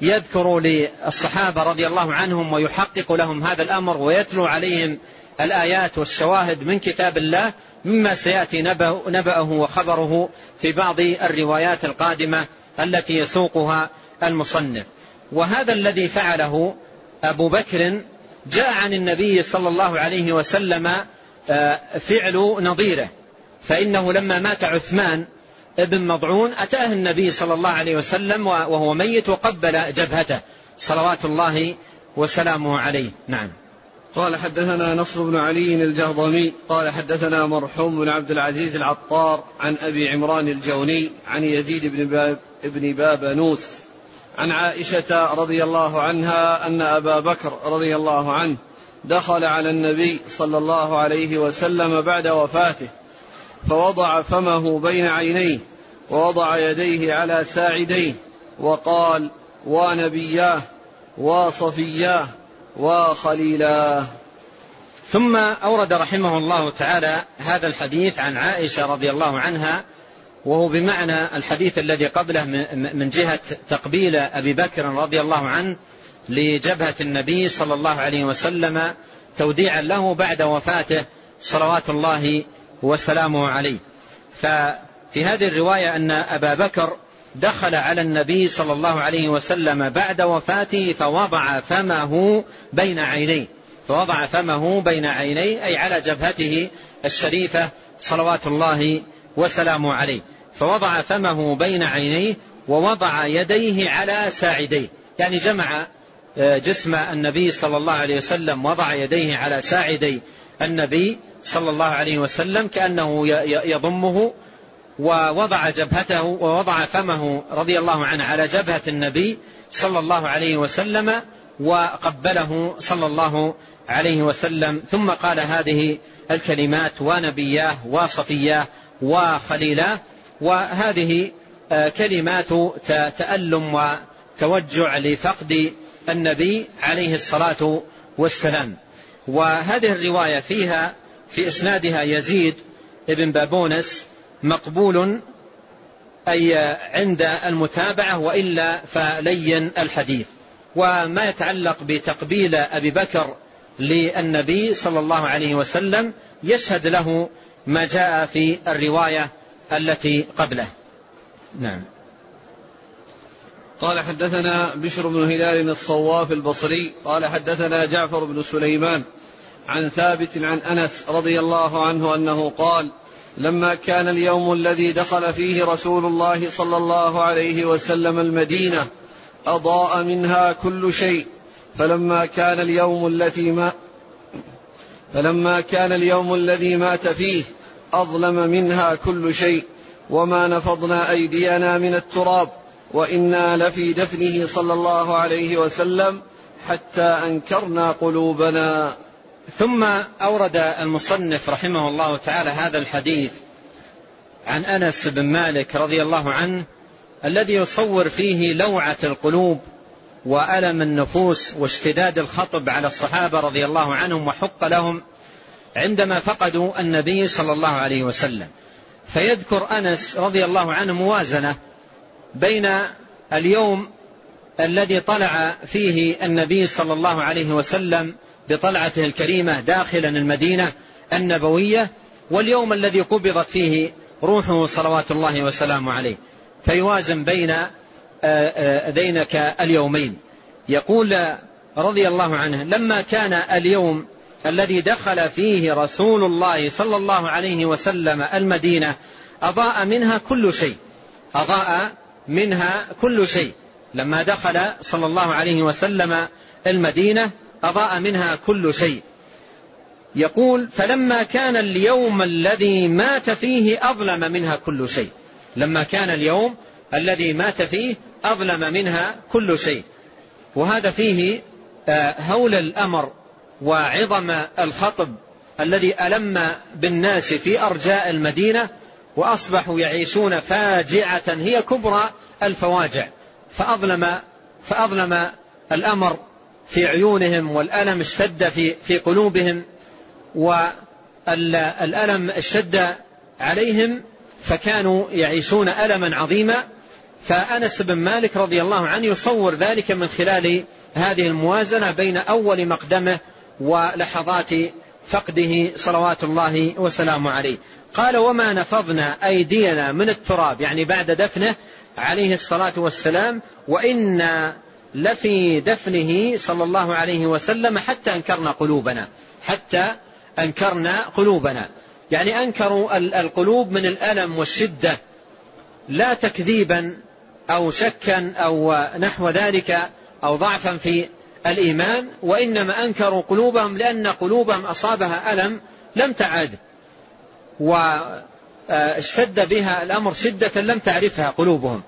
يذكر للصحابة رضي الله عنهم ويحقق لهم هذا الأمر ويتلو عليهم الآيات والشواهد من كتاب الله مما سيأتي نبأه وخبره في بعض الروايات القادمة التي يسوقها المصنف. وهذا الذي فعله أبو بكر جاء عن النبي صلى الله عليه وسلم آه، فعل نظيره. فإنه لما مات عثمان ابن مضعون أتاه النبي صلى الله عليه وسلم وهو ميت وقبل جبهته. صلوات الله وسلامه عليه. نعم. قال حدثنا نصر بن علي الجهضمي قال حدثنا مرحوم بن عبد العزيز العطار عن أبي عمران الجوني عن يزيد بن باب, ابن بابنوس عن عائشة رضي الله عنها أن أبا بكر رضي الله عنه دخل على النبي صلى الله عليه وسلم بعد وفاته فوضع فمه بين عينيه ووضع يديه على ساعديه وقال ونبياه وصفياه وخليلاه ثم أورد رحمه الله تعالى هذا الحديث عن عائشة رضي الله عنها وهو بمعنى الحديث الذي قبله من جهة تقبيل أبي بكر رضي الله عنه لجبهة النبي صلى الله عليه وسلم توديعا له بعد وفاته صلوات الله وسلامه عليه. ففي هذه الرواية أن أبا بكر دخل على النبي صلى الله عليه وسلم بعد وفاته فوضع فمه بين عينيه. فوضع فمه بين عينيه أي على جبهته الشريفة صلوات الله وسلامه عليه. فوضع فمه بين عينيه ووضع يديه على ساعديه. يعني جمع آه، جسم النبي صلى الله عليه وسلم وضع يديه على ساعدي النبي صلى الله عليه وسلم كأنه يضمه ووضع جبهته ووضع فمه رضي الله عنه على جبهة النبي صلى الله عليه وسلم وقبله صلى الله عليه وسلم. ثم قال هذه الكلمات ونبياه وصفياه وخليلاه وهذه آه، كلمات تألم وتوجع لفقد النبي عليه الصلاة والسلام. وهذه الرواية فيها في إسنادها يزيد ابن بابونس مقبول أي عند المتابعة وإلا فلين الحديث. وما يتعلق بتقبيل أبي بكر للنبي صلى الله عليه وسلم يشهد له ما جاء في الرواية التي قبله. نعم. قال حدثنا بشر بن هلال الصواف البصري قال حدثنا جعفر بن سليمان عن ثابت عن أنس رضي الله عنه أنه قال لما كان اليوم الذي دخل فيه رسول الله صلى الله عليه وسلم المدينة أضاء منها كل شيء. فلما كان اليوم الذي ما فلما كان اليوم الذي مات فيه أظلم منها كل شيء. وما نفضنا أيدينا من التراب وإنا لفي دفنه صلى الله عليه وسلم حتى أنكرنا قلوبنا. ثم أورد المصنف رحمه الله تعالى هذا الحديث عن أنس بن مالك رضي الله عنه الذي يصور فيه لوعة القلوب وألم النفوس واشتداد الخطب على الصحابة رضي الله عنهم وحق لهم عندما فقدوا النبي صلى الله عليه وسلم. فيذكر أنس رضي الله عنه موازنة بين اليوم الذي طلع فيه النبي صلى الله عليه وسلم بطلعته الكريمة داخلا المدينة النبوية واليوم الذي قبضت فيه روحه صلوات الله وسلامه عليه. فيوازن بين ذينك آه، آه، اليومين. يقول رضي الله عنه لما كان اليوم الذي دخل فيه رسول الله صلى الله عليه وسلم المدينة أضاء منها كل شيء. أضاء منها كل شيء. لما دخل صلى الله عليه وسلم المدينة أضاء منها كل شيء. يقول فلما كان اليوم الذي مات فيه أظلم منها كل شيء. لما كان اليوم الذي مات فيه أظلم منها كل شيء. وهذا فيه آه، هول الأمر وعظم الخطب الذي ألم بالناس في أرجاء المدينة وأصبحوا يعيشون فاجعة هي كبرى الفواجع. فأظلم فأظلم الأمر في عيونهم والألم اشتد في في قلوبهم والألم اشتد عليهم فكانوا يعيشون ألما عظيما. فأنس بن مالك رضي الله عنه يصور ذلك من خلال هذه الموازنة بين أول مقدمه ولحظات فقده صلوات الله وسلامه عليه. قال وما نفضنا أيدينا من التراب. يعني بعد دفنه عليه الصلاة والسلام. وإنا لفي دفنه صلى الله عليه وسلم حتى أنكرنا قلوبنا حتى أنكرنا قلوبنا. يعني أنكروا القلوب من الألم والشدة. لا تكذيبا أو شكا أو نحو ذلك أو ضعفا في الإيمان وإنما أنكروا قلوبهم لأن قلوبهم أصابها ألم لم تعد. واشتد بها الأمر شدة لم تعرفها قلوبهم.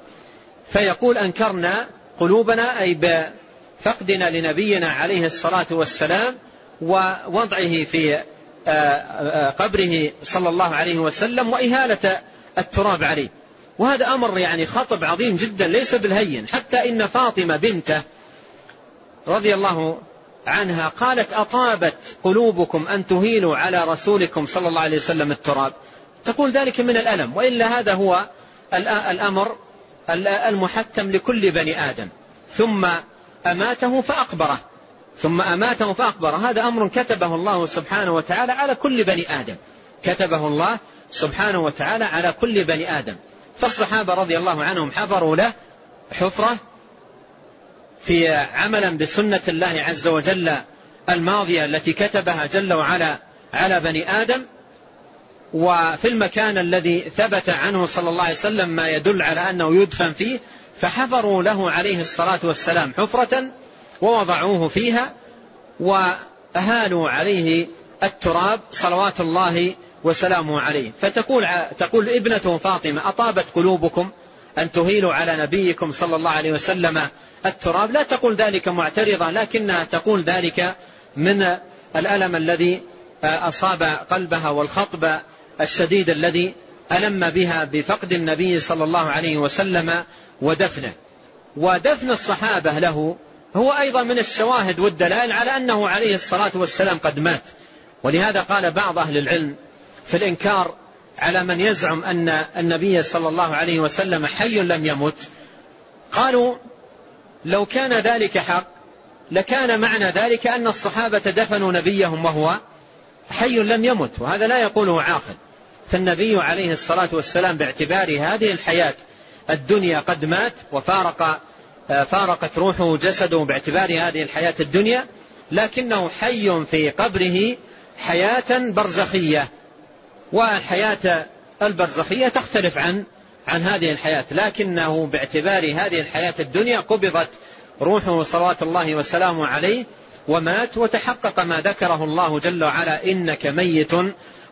فيقول أنكرنا قلوبنا أي بفقدنا لنبينا عليه الصلاة والسلام ووضعه في آه، آه، قبره صلى الله عليه وسلم وإهالة التراب عليه. وهذا أمر يعني خطب عظيم جدا ليس بالهين. حتى إن فاطمة بنته رضي الله عنها قالت أطابت قلوبكم أن تهينوا على رسولكم صلى الله عليه وسلم التراب. تقول ذلك من الألم وإلا هذا هو الأمر المحتم لكل بني آدم. ثم أماته فأقبره. ثم أماته فأقبره. هذا أمر كتبه الله سبحانه وتعالى على كل بني آدم. كتبه الله سبحانه وتعالى على كل بني آدم. فالصحابة رضي الله عنهم حفروا له حفرة في عملا بسنة الله عز وجل الماضية التي كتبها جل وعلا على بني آدم. وفي المكان الذي ثبت عنه صلى الله عليه وسلم ما يدل على أنه يدفن فيه فحفروا له عليه الصلاة والسلام حفرة ووضعوه فيها وأهالوا عليه التراب صلوات الله وسلامه عليه. فتقول تقول ابنته فاطمة أطابت قلوبكم أن تهيلوا على نبيكم صلى الله عليه وسلم التراب؟ لا تقول ذلك معترضة لكنها تقول ذلك من الألم الذي أصاب قلبها والخطب الشديد الذي ألم بها بفقد النبي صلى الله عليه وسلم ودفنه. ودفن الصحابة له هو أيضا من الشواهد والدلائل على أنه عليه الصلاة والسلام قد مات. ولهذا قال بعض أهل العلم في الإنكار على من يزعم أن النبي صلى الله عليه وسلم حي لم يمت. قالوا لو كان ذلك حق لكان معنى ذلك أن الصحابة دفنوا نبيهم وهو حي لم يمت وهذا لا يقوله عاقل. فالنبي عليه الصلاة والسلام باعتبار هذه الحياة الدنيا قد مات وفارق فارقت روحه جسده باعتبار هذه الحياة الدنيا لكنه حي في قبره حياة برزخية. والحياة البرزخية تختلف عن عن هذه الحياة لكنه باعتبار هذه الحياة الدنيا قبضت روحه صلوات الله وسلامه عليه ومات وتحقق ما ذكره الله جل وعلا إنك ميت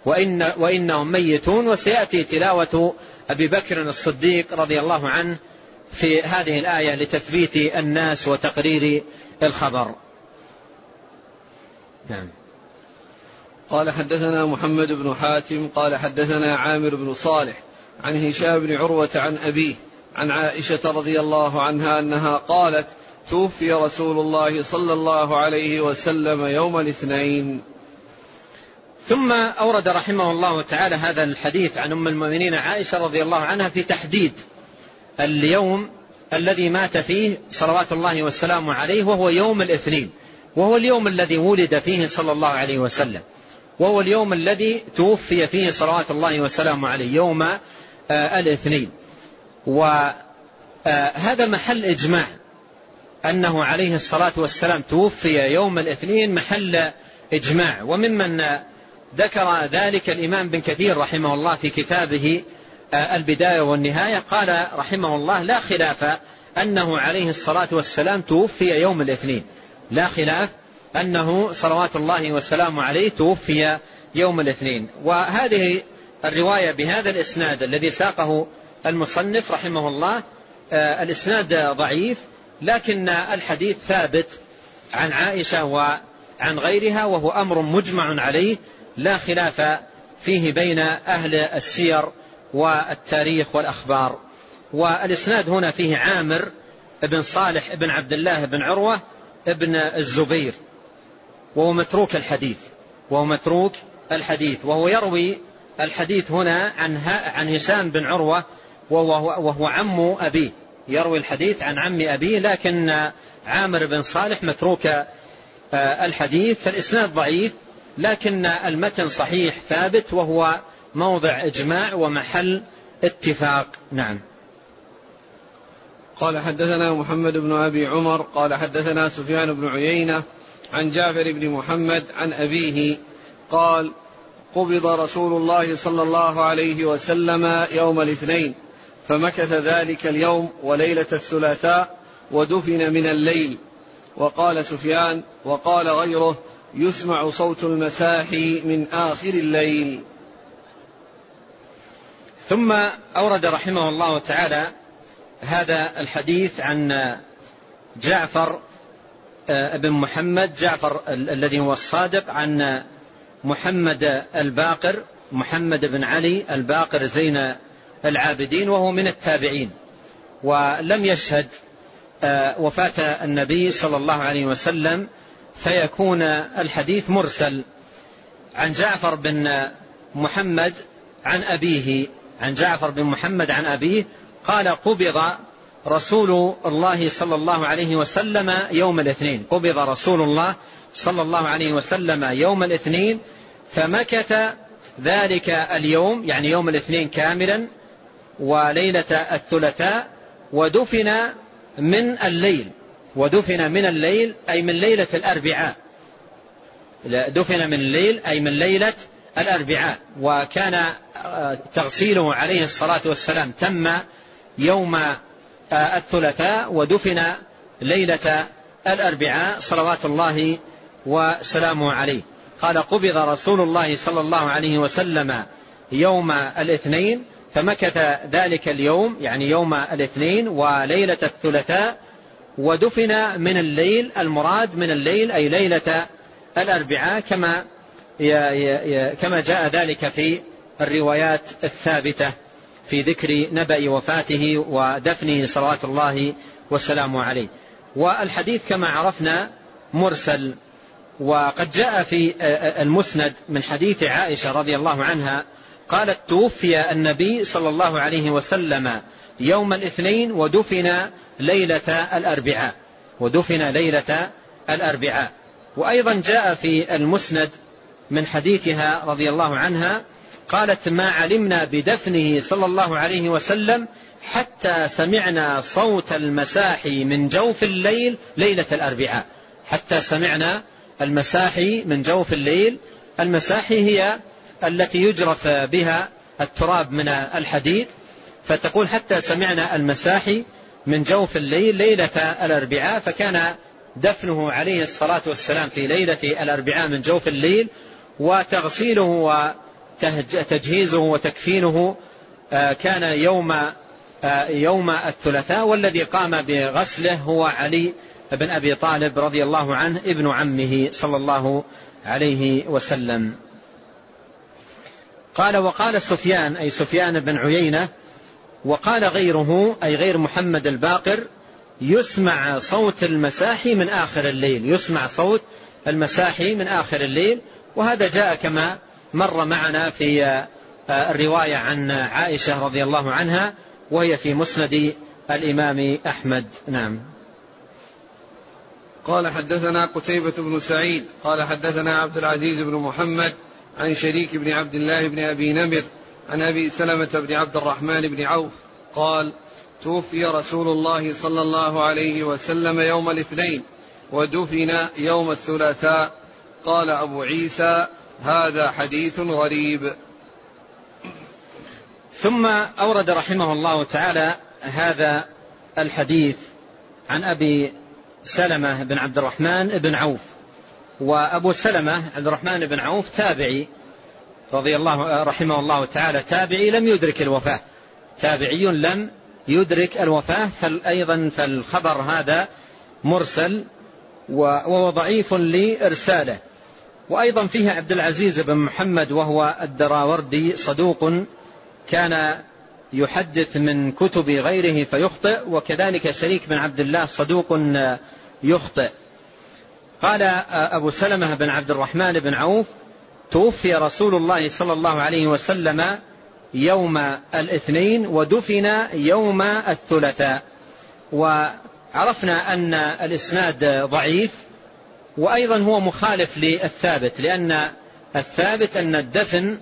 وإن وإنهم ميتون وسيأتي تلاوة أبي بكر الصديق رضي الله عنه في هذه الآية لتثبيت الناس وتقرير الخبر. نعم. قال حدثنا محمد بن حاتم قال حدثنا عامر بن صالح عن هشام بن عروة عن أبيه عن عائشة رضي الله عنها أنها قالت توفي رسول الله صلى الله عليه وسلم يوم الاثنين. ثم أورد رحمه الله تعالى هذا الحديث عن أم المؤمنين عائشة رضي الله عنها في تحديد اليوم الذي مات فيه صلوات الله والسلام عليه وهو يوم الاثنين وهو اليوم الذي ولد فيه صلى الله عليه وسلم وهو اليوم الذي توفي فيه صلوات الله وسلامه عليه يوم آه الاثنين. وهذا محل إجماع أنه عليه الصلاة والسلام توفي يوم الاثنين محل إجماع وممن ذكر ذلك الإمام بن كثير رحمه الله في كتابه آه، البداية والنهاية قال رحمه الله لا خلاف أنه عليه الصلاة والسلام توفي يوم الاثنين. لا خلاف أنه صلوات الله والسلام عليه توفي يوم الاثنين. وهذه الرواية بهذا الإسناد الذي ساقه المصنف رحمه الله آه، الإسناد ضعيف لكن الحديث ثابت عن عائشة وعن غيرها وهو أمر مجمع عليه لا خلاف فيه بين أهل السير والتاريخ والأخبار. والإسناد هنا فيه عامر بن صالح بن عبد الله بن عروة ابن الزبير وهو متروك الحديث وهو متروك الحديث وهو يروي الحديث هنا عن عن هشام بن عروة وهو, وهو عم أبيه. يروي الحديث عن عم أبيه لكن عامر بن صالح متروك آه، الحديث. فالإسناد ضعيف لكن المتن صحيح ثابت وهو موضع إجماع ومحل اتفاق. نعم. قال حدثنا محمد بن أبي عمر قال حدثنا سفيان بن عيينة عن جعفر بن محمد عن أبيه قال قبض رسول الله صلى الله عليه وسلم يوم الاثنين فمكث ذلك اليوم وليلة الثلاثاء ودفن من الليل. وقال سفيان وقال غيره يسمع صوت المساحي من آخر الليل. ثم أورد رحمه الله تعالى هذا الحديث عن جعفر آه، بن محمد جعفر الذي هو الصادق عن محمد الباقر محمد بن علي الباقر زين العابدين وهو من التابعين. ولم يشهد آه، وفاة النبي صلى الله عليه وسلم فيكون الحديث مرسل عن جعفر بن محمد عن أبيه عن جعفر بن محمد عن أبيه قال قبض رسول الله صلى الله عليه وسلم يوم الاثنين. قبض رسول الله صلى الله عليه وسلم يوم الاثنين فمكث ذلك اليوم يعني يوم الاثنين كاملا وليلة الثلاثاء ودفن من الليل. ودفن من الليل أي من ليلة الأربعاء. دفن من الليل أي من ليلة الأربعاء. وكان آه، تغسيله عليه الصلاة والسلام. تم يوم آه، الثلاثاء ودفن ليلة الأربعاء. صلوات الله وسلامه عليه. قال قبض رسول الله صلى الله عليه وسلم يوم الاثنين فمكث ذلك اليوم يعني يوم الاثنين وليلة الثلاثاء ودفن من الليل المراد من الليل أي ليلة الأربعاء كما كما جاء ذلك في الروايات الثابتة في ذكر نبأ وفاته ودفنه صلوات الله وسلامه عليه. والحديث كما عرفنا مرسل وقد جاء في المسند من حديث عائشة رضي الله عنها قالت توفي النبي صلى الله عليه وسلم يوم الاثنين ودفن ليلة الأربعاء. ودفن ليلة الأربعاء. وأيضا جاء في المسند من حديثها رضي الله عنها قالت ما علمنا بدفنه صلى الله عليه وسلم حتى سمعنا صوت المساحي من جوف الليل ليلة الأربعاء. حتى سمعنا المساحي من جوف الليل. المساحي هي التي يجرف بها التراب من الحديد. فتقول حتى سمعنا المساحي من جوف الليل ليلة الأربعاء فكان دفنه عليه الصلاة والسلام في ليلة الأربعاء من جوف الليل وتغسيله وتجهيزه وتكفينه آه، كان يوم آه، يوم الثلاثاء والذي قام بغسله هو علي بن أبي طالب رضي الله عنه ابن عمه صلى الله عليه وسلم. قال وقال سفيان أي سفيان بن عيينة وقال غيره أي غير محمد الباقر يسمع صوت المساحي من آخر الليل يسمع صوت المساحي من آخر الليل وهذا جاء كما مر معنا في آه، الرواية عن عائشة رضي الله عنها وهي في مسند الإمام أحمد. نعم. قال حدثنا قتيبة بن سعيد قال حدثنا عبد العزيز بن محمد عن شريك بن عبد الله بن أبي نمر عن أبي سلمة بن عبد الرحمن بن عوف قال توفي رسول الله صلى الله عليه وسلم يوم الاثنين ودفن يوم الثلاثاء. قال أبو عيسى هذا حديث غريب. ثم أورد رحمه الله تعالى هذا الحديث عن أبي سلمة بن عبد الرحمن بن عوف. وأبو سلمة عبد الرحمن بن عوف تابعي رضي الله رحمه الله تعالى تابعي لم يدرك الوفاة. تابعي لم يدرك الوفاة فأيضا فالخبر هذا مرسل وهو ضعيف لإرساله. وأيضا فيه عبد العزيز بن محمد وهو الدراوردي صدوق كان يحدث من كتب غيره فيخطئ وكذلك شريك بن عبد الله صدوق يخطئ. قال أبو سلمة بن عبد الرحمن بن عوف توفي رسول الله صلى الله عليه وسلم يوم الاثنين ودفن يوم الثلاثاء. وعرفنا أن الإسناد ضعيف وأيضا هو مخالف للثابت لأن الثابت أن الدفن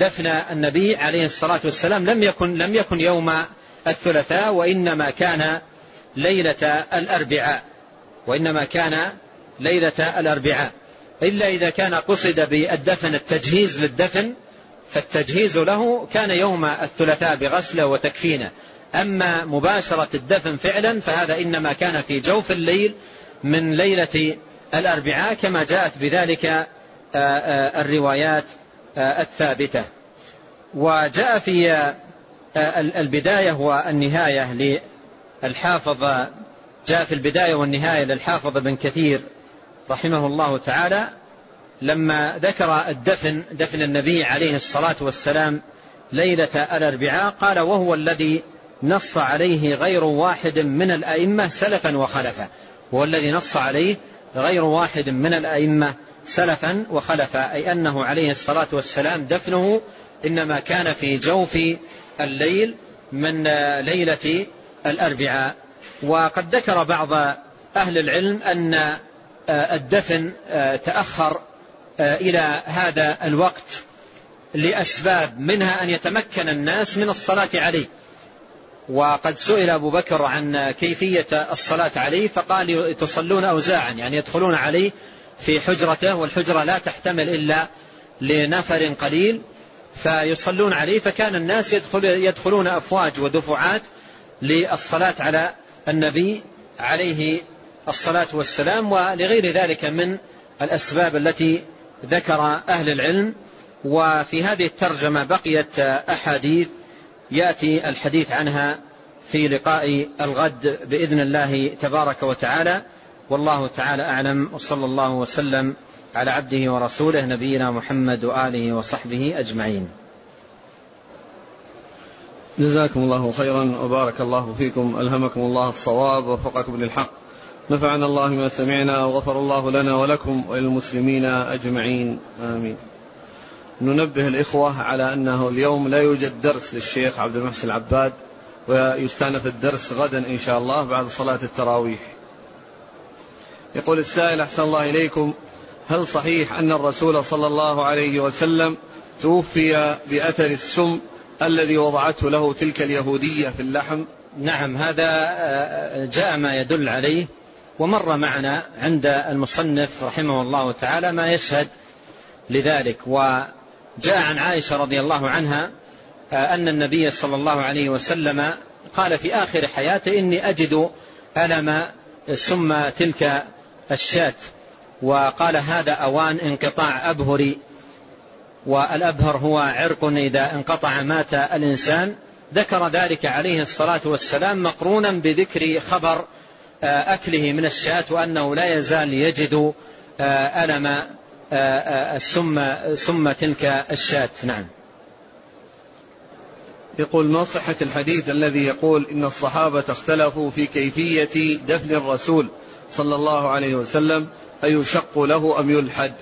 دفن النبي عليه الصلاة والسلام لم يكن لم يكن يوم الثلاثاء وإنما كان ليلة الأربعاء وإنما كان ليلة الأربعاء. إلا إذا كان قصد بالدفن التجهيز للدفن فالتجهيز له كان يوم الثلاثاء بغسله وتكفينه. أما مباشرة الدفن فعلا فهذا إنما كان في جوف الليل من ليلة الأربعاء كما جاءت بذلك آه، آه، الروايات آه، الثابتة. وجاء في البداية والنهاية للحافظ جاء في البداية والنهاية للحافظ بن كثير رحمه الله تعالى لما ذكر الدفن دفن النبي عليه الصلاة والسلام ليلة الأربعاء قال وهو الذي نص عليه غير واحد من الأئمة سلفا وخلفا. هو الذي نص عليه غير واحد من الأئمة سلفا وخلفا أي أنه عليه الصلاة والسلام دفنه إنما كان في جوف الليل من ليلة الأربعاء. وقد ذكر بعض أهل العلم أن الدفن تأخر إلى هذا الوقت لأسباب منها أن يتمكن الناس من الصلاة عليه. وقد سئل أبو بكر عن كيفية الصلاة عليه فقال تصلون أوزاعا يعني يدخلون عليه في حجرته والحجرة لا تحتمل إلا لنفر قليل فيصلون عليه فكان الناس يدخل يدخلون أفواج ودفعات للصلاة على النبي عليه الصلاة والسلام ولغير ذلك من الأسباب التي ذكر أهل العلم. وفي هذه الترجمة بقيت أحاديث يأتي الحديث عنها في لقاء الغد بإذن الله تبارك وتعالى. والله تعالى أعلم وصلى الله وسلم على عبده ورسوله نبينا محمد وآله وصحبه أجمعين. جزاكم الله خيرا وبارك الله فيكم ألهمكم الله الصواب ووفقكم للحق. نفعنا الله ما سمعنا وغفر الله لنا ولكم وللمسلمين أجمعين. آمين. ننبه الإخوة على أنه اليوم لا يوجد درس للشيخ عبد المحسن العباد ويستأنف الدرس غدا إن شاء الله بعد صلاة التراويح. يقول السائل أحسن الله إليكم. هل صحيح أن الرسول صلى الله عليه وسلم توفي بأثر السم الذي وضعته له تلك اليهودية في اللحم؟ نعم هذا آه، جاء ما يدل عليه ومر معنا عند المصنف رحمه الله تعالى ما يشهد لذلك وجاء عن عائشة رضي الله عنها آه، أن النبي صلى الله عليه وسلم قال في آخر حياته إني أجد ألم سم تلك الشاة. وقال هذا أوان انقطاع أبهري والأبهر هو عرق إذا انقطع مات الإنسان. ذكر ذلك عليه الصلاة والسلام مقرونا بذكر خبر أكله من الشاة وأنه لا يزال يجد آه، ألم السم سم تلك الشاة. نعم. يقول ما صحة الحديث الذي يقول إن الصحابة اختلفوا في كيفية دفن الرسول صلى الله عليه وسلم أيشق له أم يلحد؟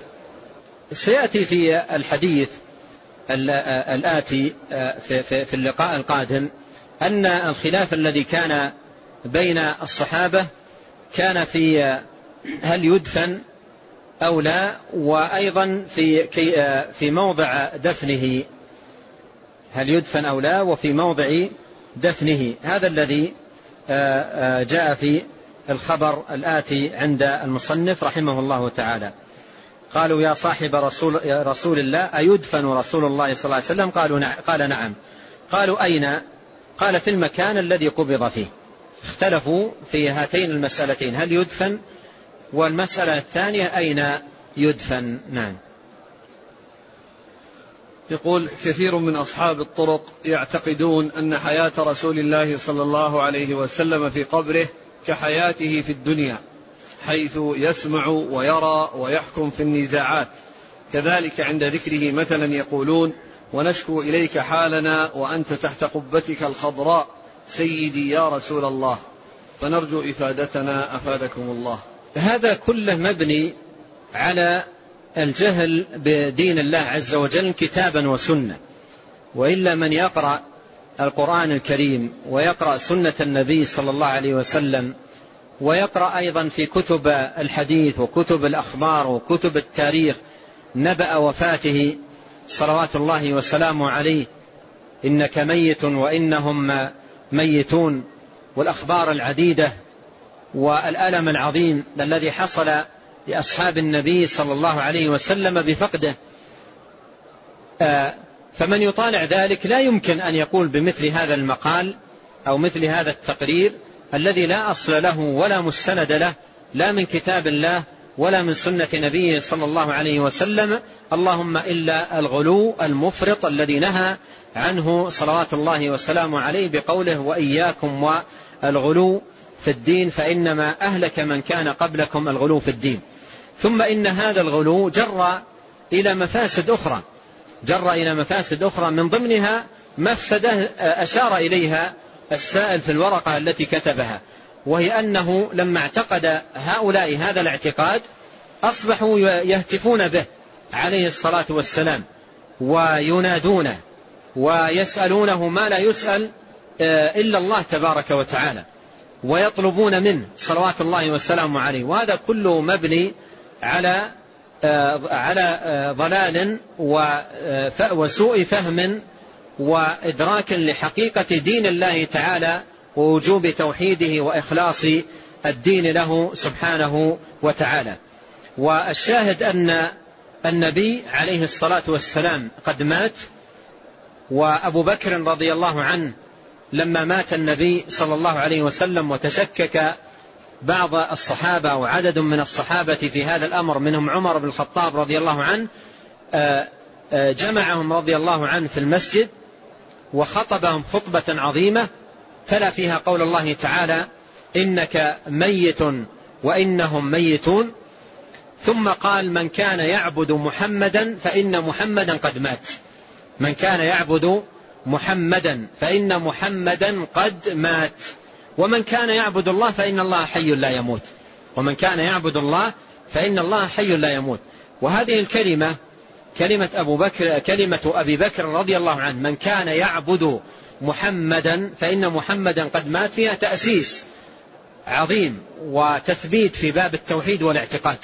سيأتي في الحديث الآتي في اللقاء القادم أن الخلاف الذي كان بين الصحابة كان في هل يدفن أو لا وأيضا في في موضع دفنه. هل يدفن أو لا؟ وفي موضع دفنه. هذا الذي جاء في الخبر الآتي عند المصنف رحمه الله تعالى. قالوا يا صاحب رسول, يا رسول الله أيدفن رسول الله صلى الله عليه وسلم؟ قالوا نعم قال نعم. قالوا أين؟ قال في المكان الذي قبض فيه. اختلفوا في هاتين المسألتين هل يدفن؟ والمسألة الثانية أين يدفن؟ نعم. يقول كثير من أصحاب الطرق يعتقدون أن حياة رسول الله صلى الله عليه وسلم في قبره كحياته في الدنيا حيث يسمع ويرى ويحكم في النزاعات. كذلك عند ذكره مثلا يقولون ونشكو إليك حالنا وأنت تحت قبتك الخضراء. سيدي يا رسول الله فنرجو إفادتنا أفادكم الله. هذا كله مبني على الجهل بدين الله عز وجل كتابا وسنة. وإلا من يقرأ القرآن الكريم ويقرأ سنة النبي صلى الله عليه وسلم ويقرأ أيضا في كتب الحديث وكتب الأخبار وكتب التاريخ نبأ وفاته صلوات الله وسلامه عليه. إنك ميت وإنهم ميتون والأخبار العديدة والألم العظيم الذي حصل لأصحاب النبي صلى الله عليه وسلم بفقده. آه، فمن يطالع ذلك لا يمكن أن يقول بمثل هذا المقال أو مثل هذا التقرير الذي لا أصل له ولا مستند له لا من كتاب الله ولا من سنة نبيه صلى الله عليه وسلم. اللهم إلا الغلو المفرط الذي نهى عنه صلوات الله وسلامه عليه بقوله وإياكم والغلو في الدين فإنما أهلك من كان قبلكم الغلو في الدين. ثم إن هذا الغلو جر إلى مفاسد أخرى جر إلى مفاسد أخرى من ضمنها مفسدة أشار إليها السائل في الورقة التي كتبها وهي أنه لما اعتقد هؤلاء هذا الاعتقاد أصبحوا يهتفون به عليه الصلاة والسلام وينادونه. ويسألونه ما لا يسأل آه، إلا الله تبارك وتعالى ويطلبون منه صلوات الله وسلامه عليه. وهذا كله مبني على آه، على آه، ضلال وسوء فهم وإدراك لحقيقة دين الله تعالى ووجوب توحيده وإخلاص الدين له سبحانه وتعالى. والشاهد أن النبي عليه الصلاة والسلام قد مات وأبو بكر رضي الله عنه لما مات النبي صلى الله عليه وسلم وتشكك بعض الصحابة وعدد من الصحابة في هذا الأمر منهم عمر بن الخطاب رضي الله عنه آه، آه، جمعهم رضي الله عنه في المسجد وخطبهم خطبة عظيمة تلا فيها قول الله تعالى إنك ميت وإنهم ميتون ثم قال من كان يعبد محمدا فإن محمدا قد مات من كان يعبد محمدا فإن محمدا قد مات. ومن كان يعبد الله فإن الله حي لا يموت. ومن كان يعبد الله فإن الله حي لا يموت. وهذه الكلمة كلمة أبو بكر كلمة أبي بكر رضي الله عنه من كان يعبد محمدا فإن محمدا قد مات فيها تأسيس عظيم وتثبيت في باب التوحيد والاعتقاد.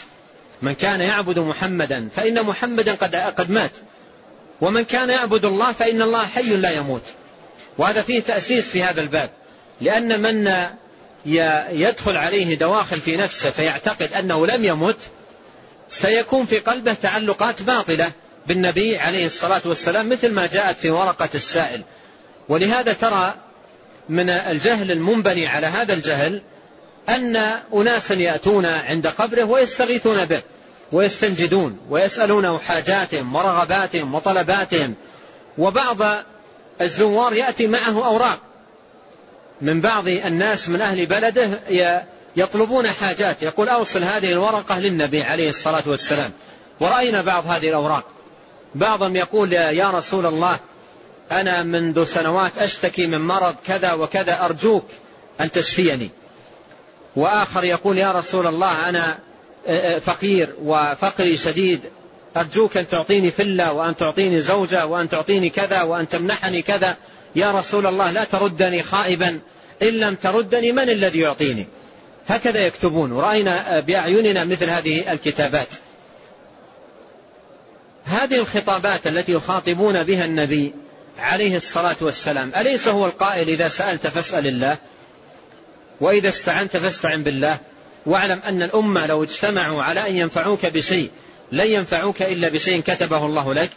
من كان يعبد محمدا فإن محمدا قد قد مات. ومن كان يعبد الله فإن الله حي لا يموت. وهذا فيه تأسيس في هذا الباب. لأن من يدخل عليه دواخل في نفسه فيعتقد أنه لم يمت سيكون في قلبه تعلقات باطلة بالنبي عليه الصلاة والسلام مثل ما جاءت في ورقة السائل. ولهذا ترى من الجهل المنبني على هذا الجهل أن أناسا يأتون عند قبره ويستغيثون به. ويستنجدون ويسألونه حاجاتهم ورغباتهم وطلباتهم. وبعض الزوار يأتي معه أوراق. من بعض الناس من أهل بلده يطلبون حاجات. يقول أوصل هذه الورقة للنبي عليه الصلاة والسلام. ورأينا بعض هذه الأوراق. بعضهم يقول يا رسول الله أنا منذ سنوات أشتكي من مرض كذا وكذا أرجوك أن تشفيني. وآخر يقول يا رسول الله أنا فقير وفقري شديد أرجوك أن تعطيني فلة وأن تعطيني زوجة وأن تعطيني كذا وأن تمنحني كذا. يا رسول الله لا تردني خائبا إن لم تردني من الذي يعطيني؟ هكذا يكتبون. ورأينا بأعيننا مثل هذه الكتابات. هذه الخطابات التي يخاطبون بها النبي عليه الصلاة والسلام أليس هو القائل إذا سألت فاسأل الله؟ وإذا استعنت فاستعن بالله؟ واعلم أن الأمة لو اجتمعوا على أن ينفعوك بشيء لن ينفعوك إلا بشيء كتبه الله لك.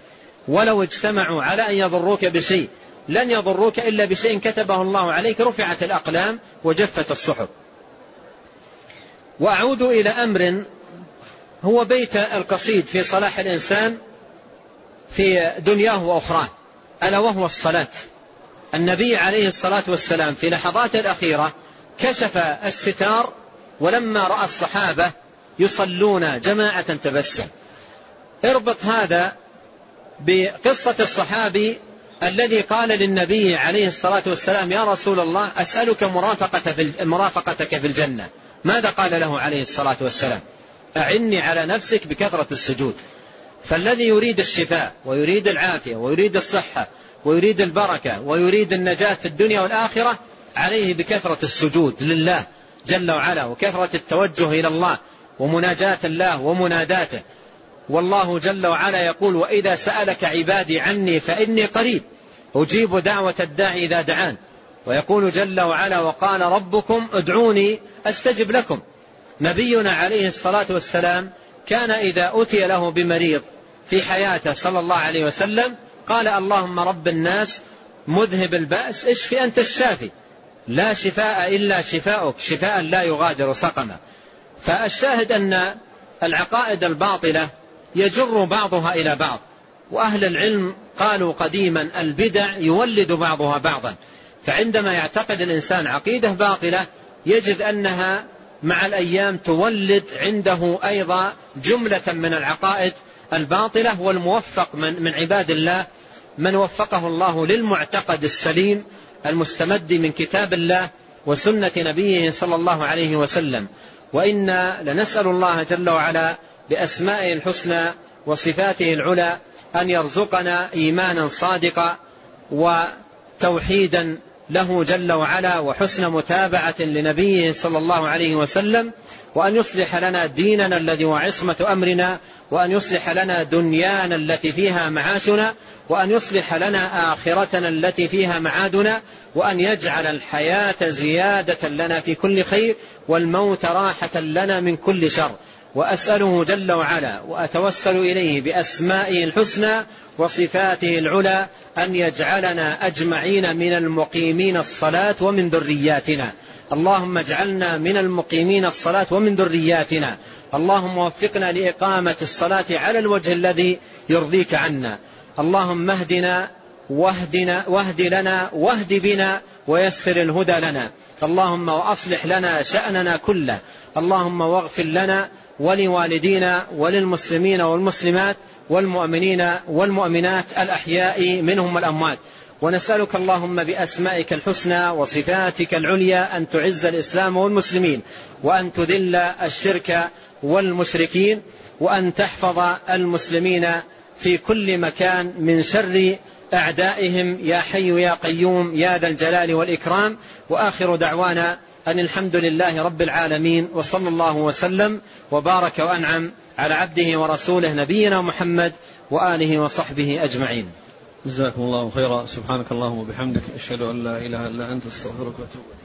ولو اجتمعوا على أن يضروك بشيء لن يضروك إلا بشيء كتبه الله عليك. رفعت الأقلام وجفت الصحف. وأعود إلى أمر هو بيت القصيد في صلاح الإنسان في دنياه وأخراه ألا وهو الصلاة. النبي عليه الصلاة والسلام في لحظات الأخيرة كشف الستار ولما رأى الصحابة يصلون جماعة تبسم. اربط هذا بقصة الصحابي الذي قال للنبي عليه الصلاة والسلام يا رسول الله أسألك مرافقتك في الجنة. ماذا قال له عليه الصلاة والسلام؟ أعني على نفسك بكثرة السجود. فالذي يريد الشفاء ويريد العافية ويريد الصحة ويريد البركة ويريد النجاة في الدنيا والآخرة عليه بكثرة السجود لله جل وعلا وكثرة التوجه إلى الله ومناجاة الله ومناداته. والله جل وعلا يقول وإذا سألك عبادي عني فإني قريب أجيب دعوة الداعي إذا دعان. ويقول جل وعلا وقال ربكم ادعوني أستجب لكم. نبينا عليه الصلاة والسلام كان إذا أتي له بمريض في حياته صلى الله عليه وسلم قال اللهم رب الناس مذهب البأس اشف أنت الشافي. لا شفاء إلا شفاؤك شفاء لا يغادر سقما. فالشاهد أن العقائد الباطلة يجر بعضها إلى بعض وأهل العلم قالوا قديما البدع يولد بعضها بعضا. فعندما يعتقد الإنسان عقيدة باطلة يجد أنها مع الأيام تولد عنده أيضا جملة من العقائد الباطلة والموفق من, من عباد الله من وفقه الله للمعتقد السليم المستمد من كتاب الله وسنة نبيه صلى الله عليه وسلم. وإنا لنسأل الله جل وعلا بأسمائه الحسنى وصفاته العلى أن يرزقنا إيمانا صادقا وتوحيدا له جل وعلا وحسن متابعة لنبيه صلى الله عليه وسلم وأن يصلح لنا ديننا الذي هو عصمة أمرنا وأن يصلح لنا دنيانا التي فيها معاشنا وأن يصلح لنا آخرتنا التي فيها معادنا وأن يجعل الحياة زيادة لنا في كل خير والموت راحة لنا من كل شر. وأسأله جل وعلا وأتوسل إليه بأسمائه الحسنى وصفاته العلى أن يجعلنا أجمعين من المقيمين الصلاة ومن ذرياتنا. اللهم اجعلنا من المقيمين الصلاة ومن ذرياتنا. اللهم وفقنا لإقامة الصلاة على الوجه الذي يرضيك عنا. اللهم اهدنا واهدنا واهد لنا واهد بنا ويسر الهدى لنا. اللهم وأصلح لنا شأننا كله. اللهم واغفر لنا ولوالدينا وللمسلمين والمسلمات والمؤمنين والمؤمنات الأحياء منهم والأموات. ونسألك اللهم بأسمائك الحسنى وصفاتك العليا أن تعز الإسلام والمسلمين وأن تذل الشرك والمشركين وأن تحفظ المسلمين في كل مكان من شر أعدائهم يا حي يا قيوم يا ذا الجلال والإكرام. وآخر دعوانا أن الحمد لله رب العالمين وصلى الله وسلم وبارك وأنعم على عبده ورسوله نبينا محمد وآله وصحبه أجمعين. جزاكم الله خيرا. سبحانك اللهم وبحمدك أشهد أن لا إله إلا أنت أستغفرك وأتوب إليك.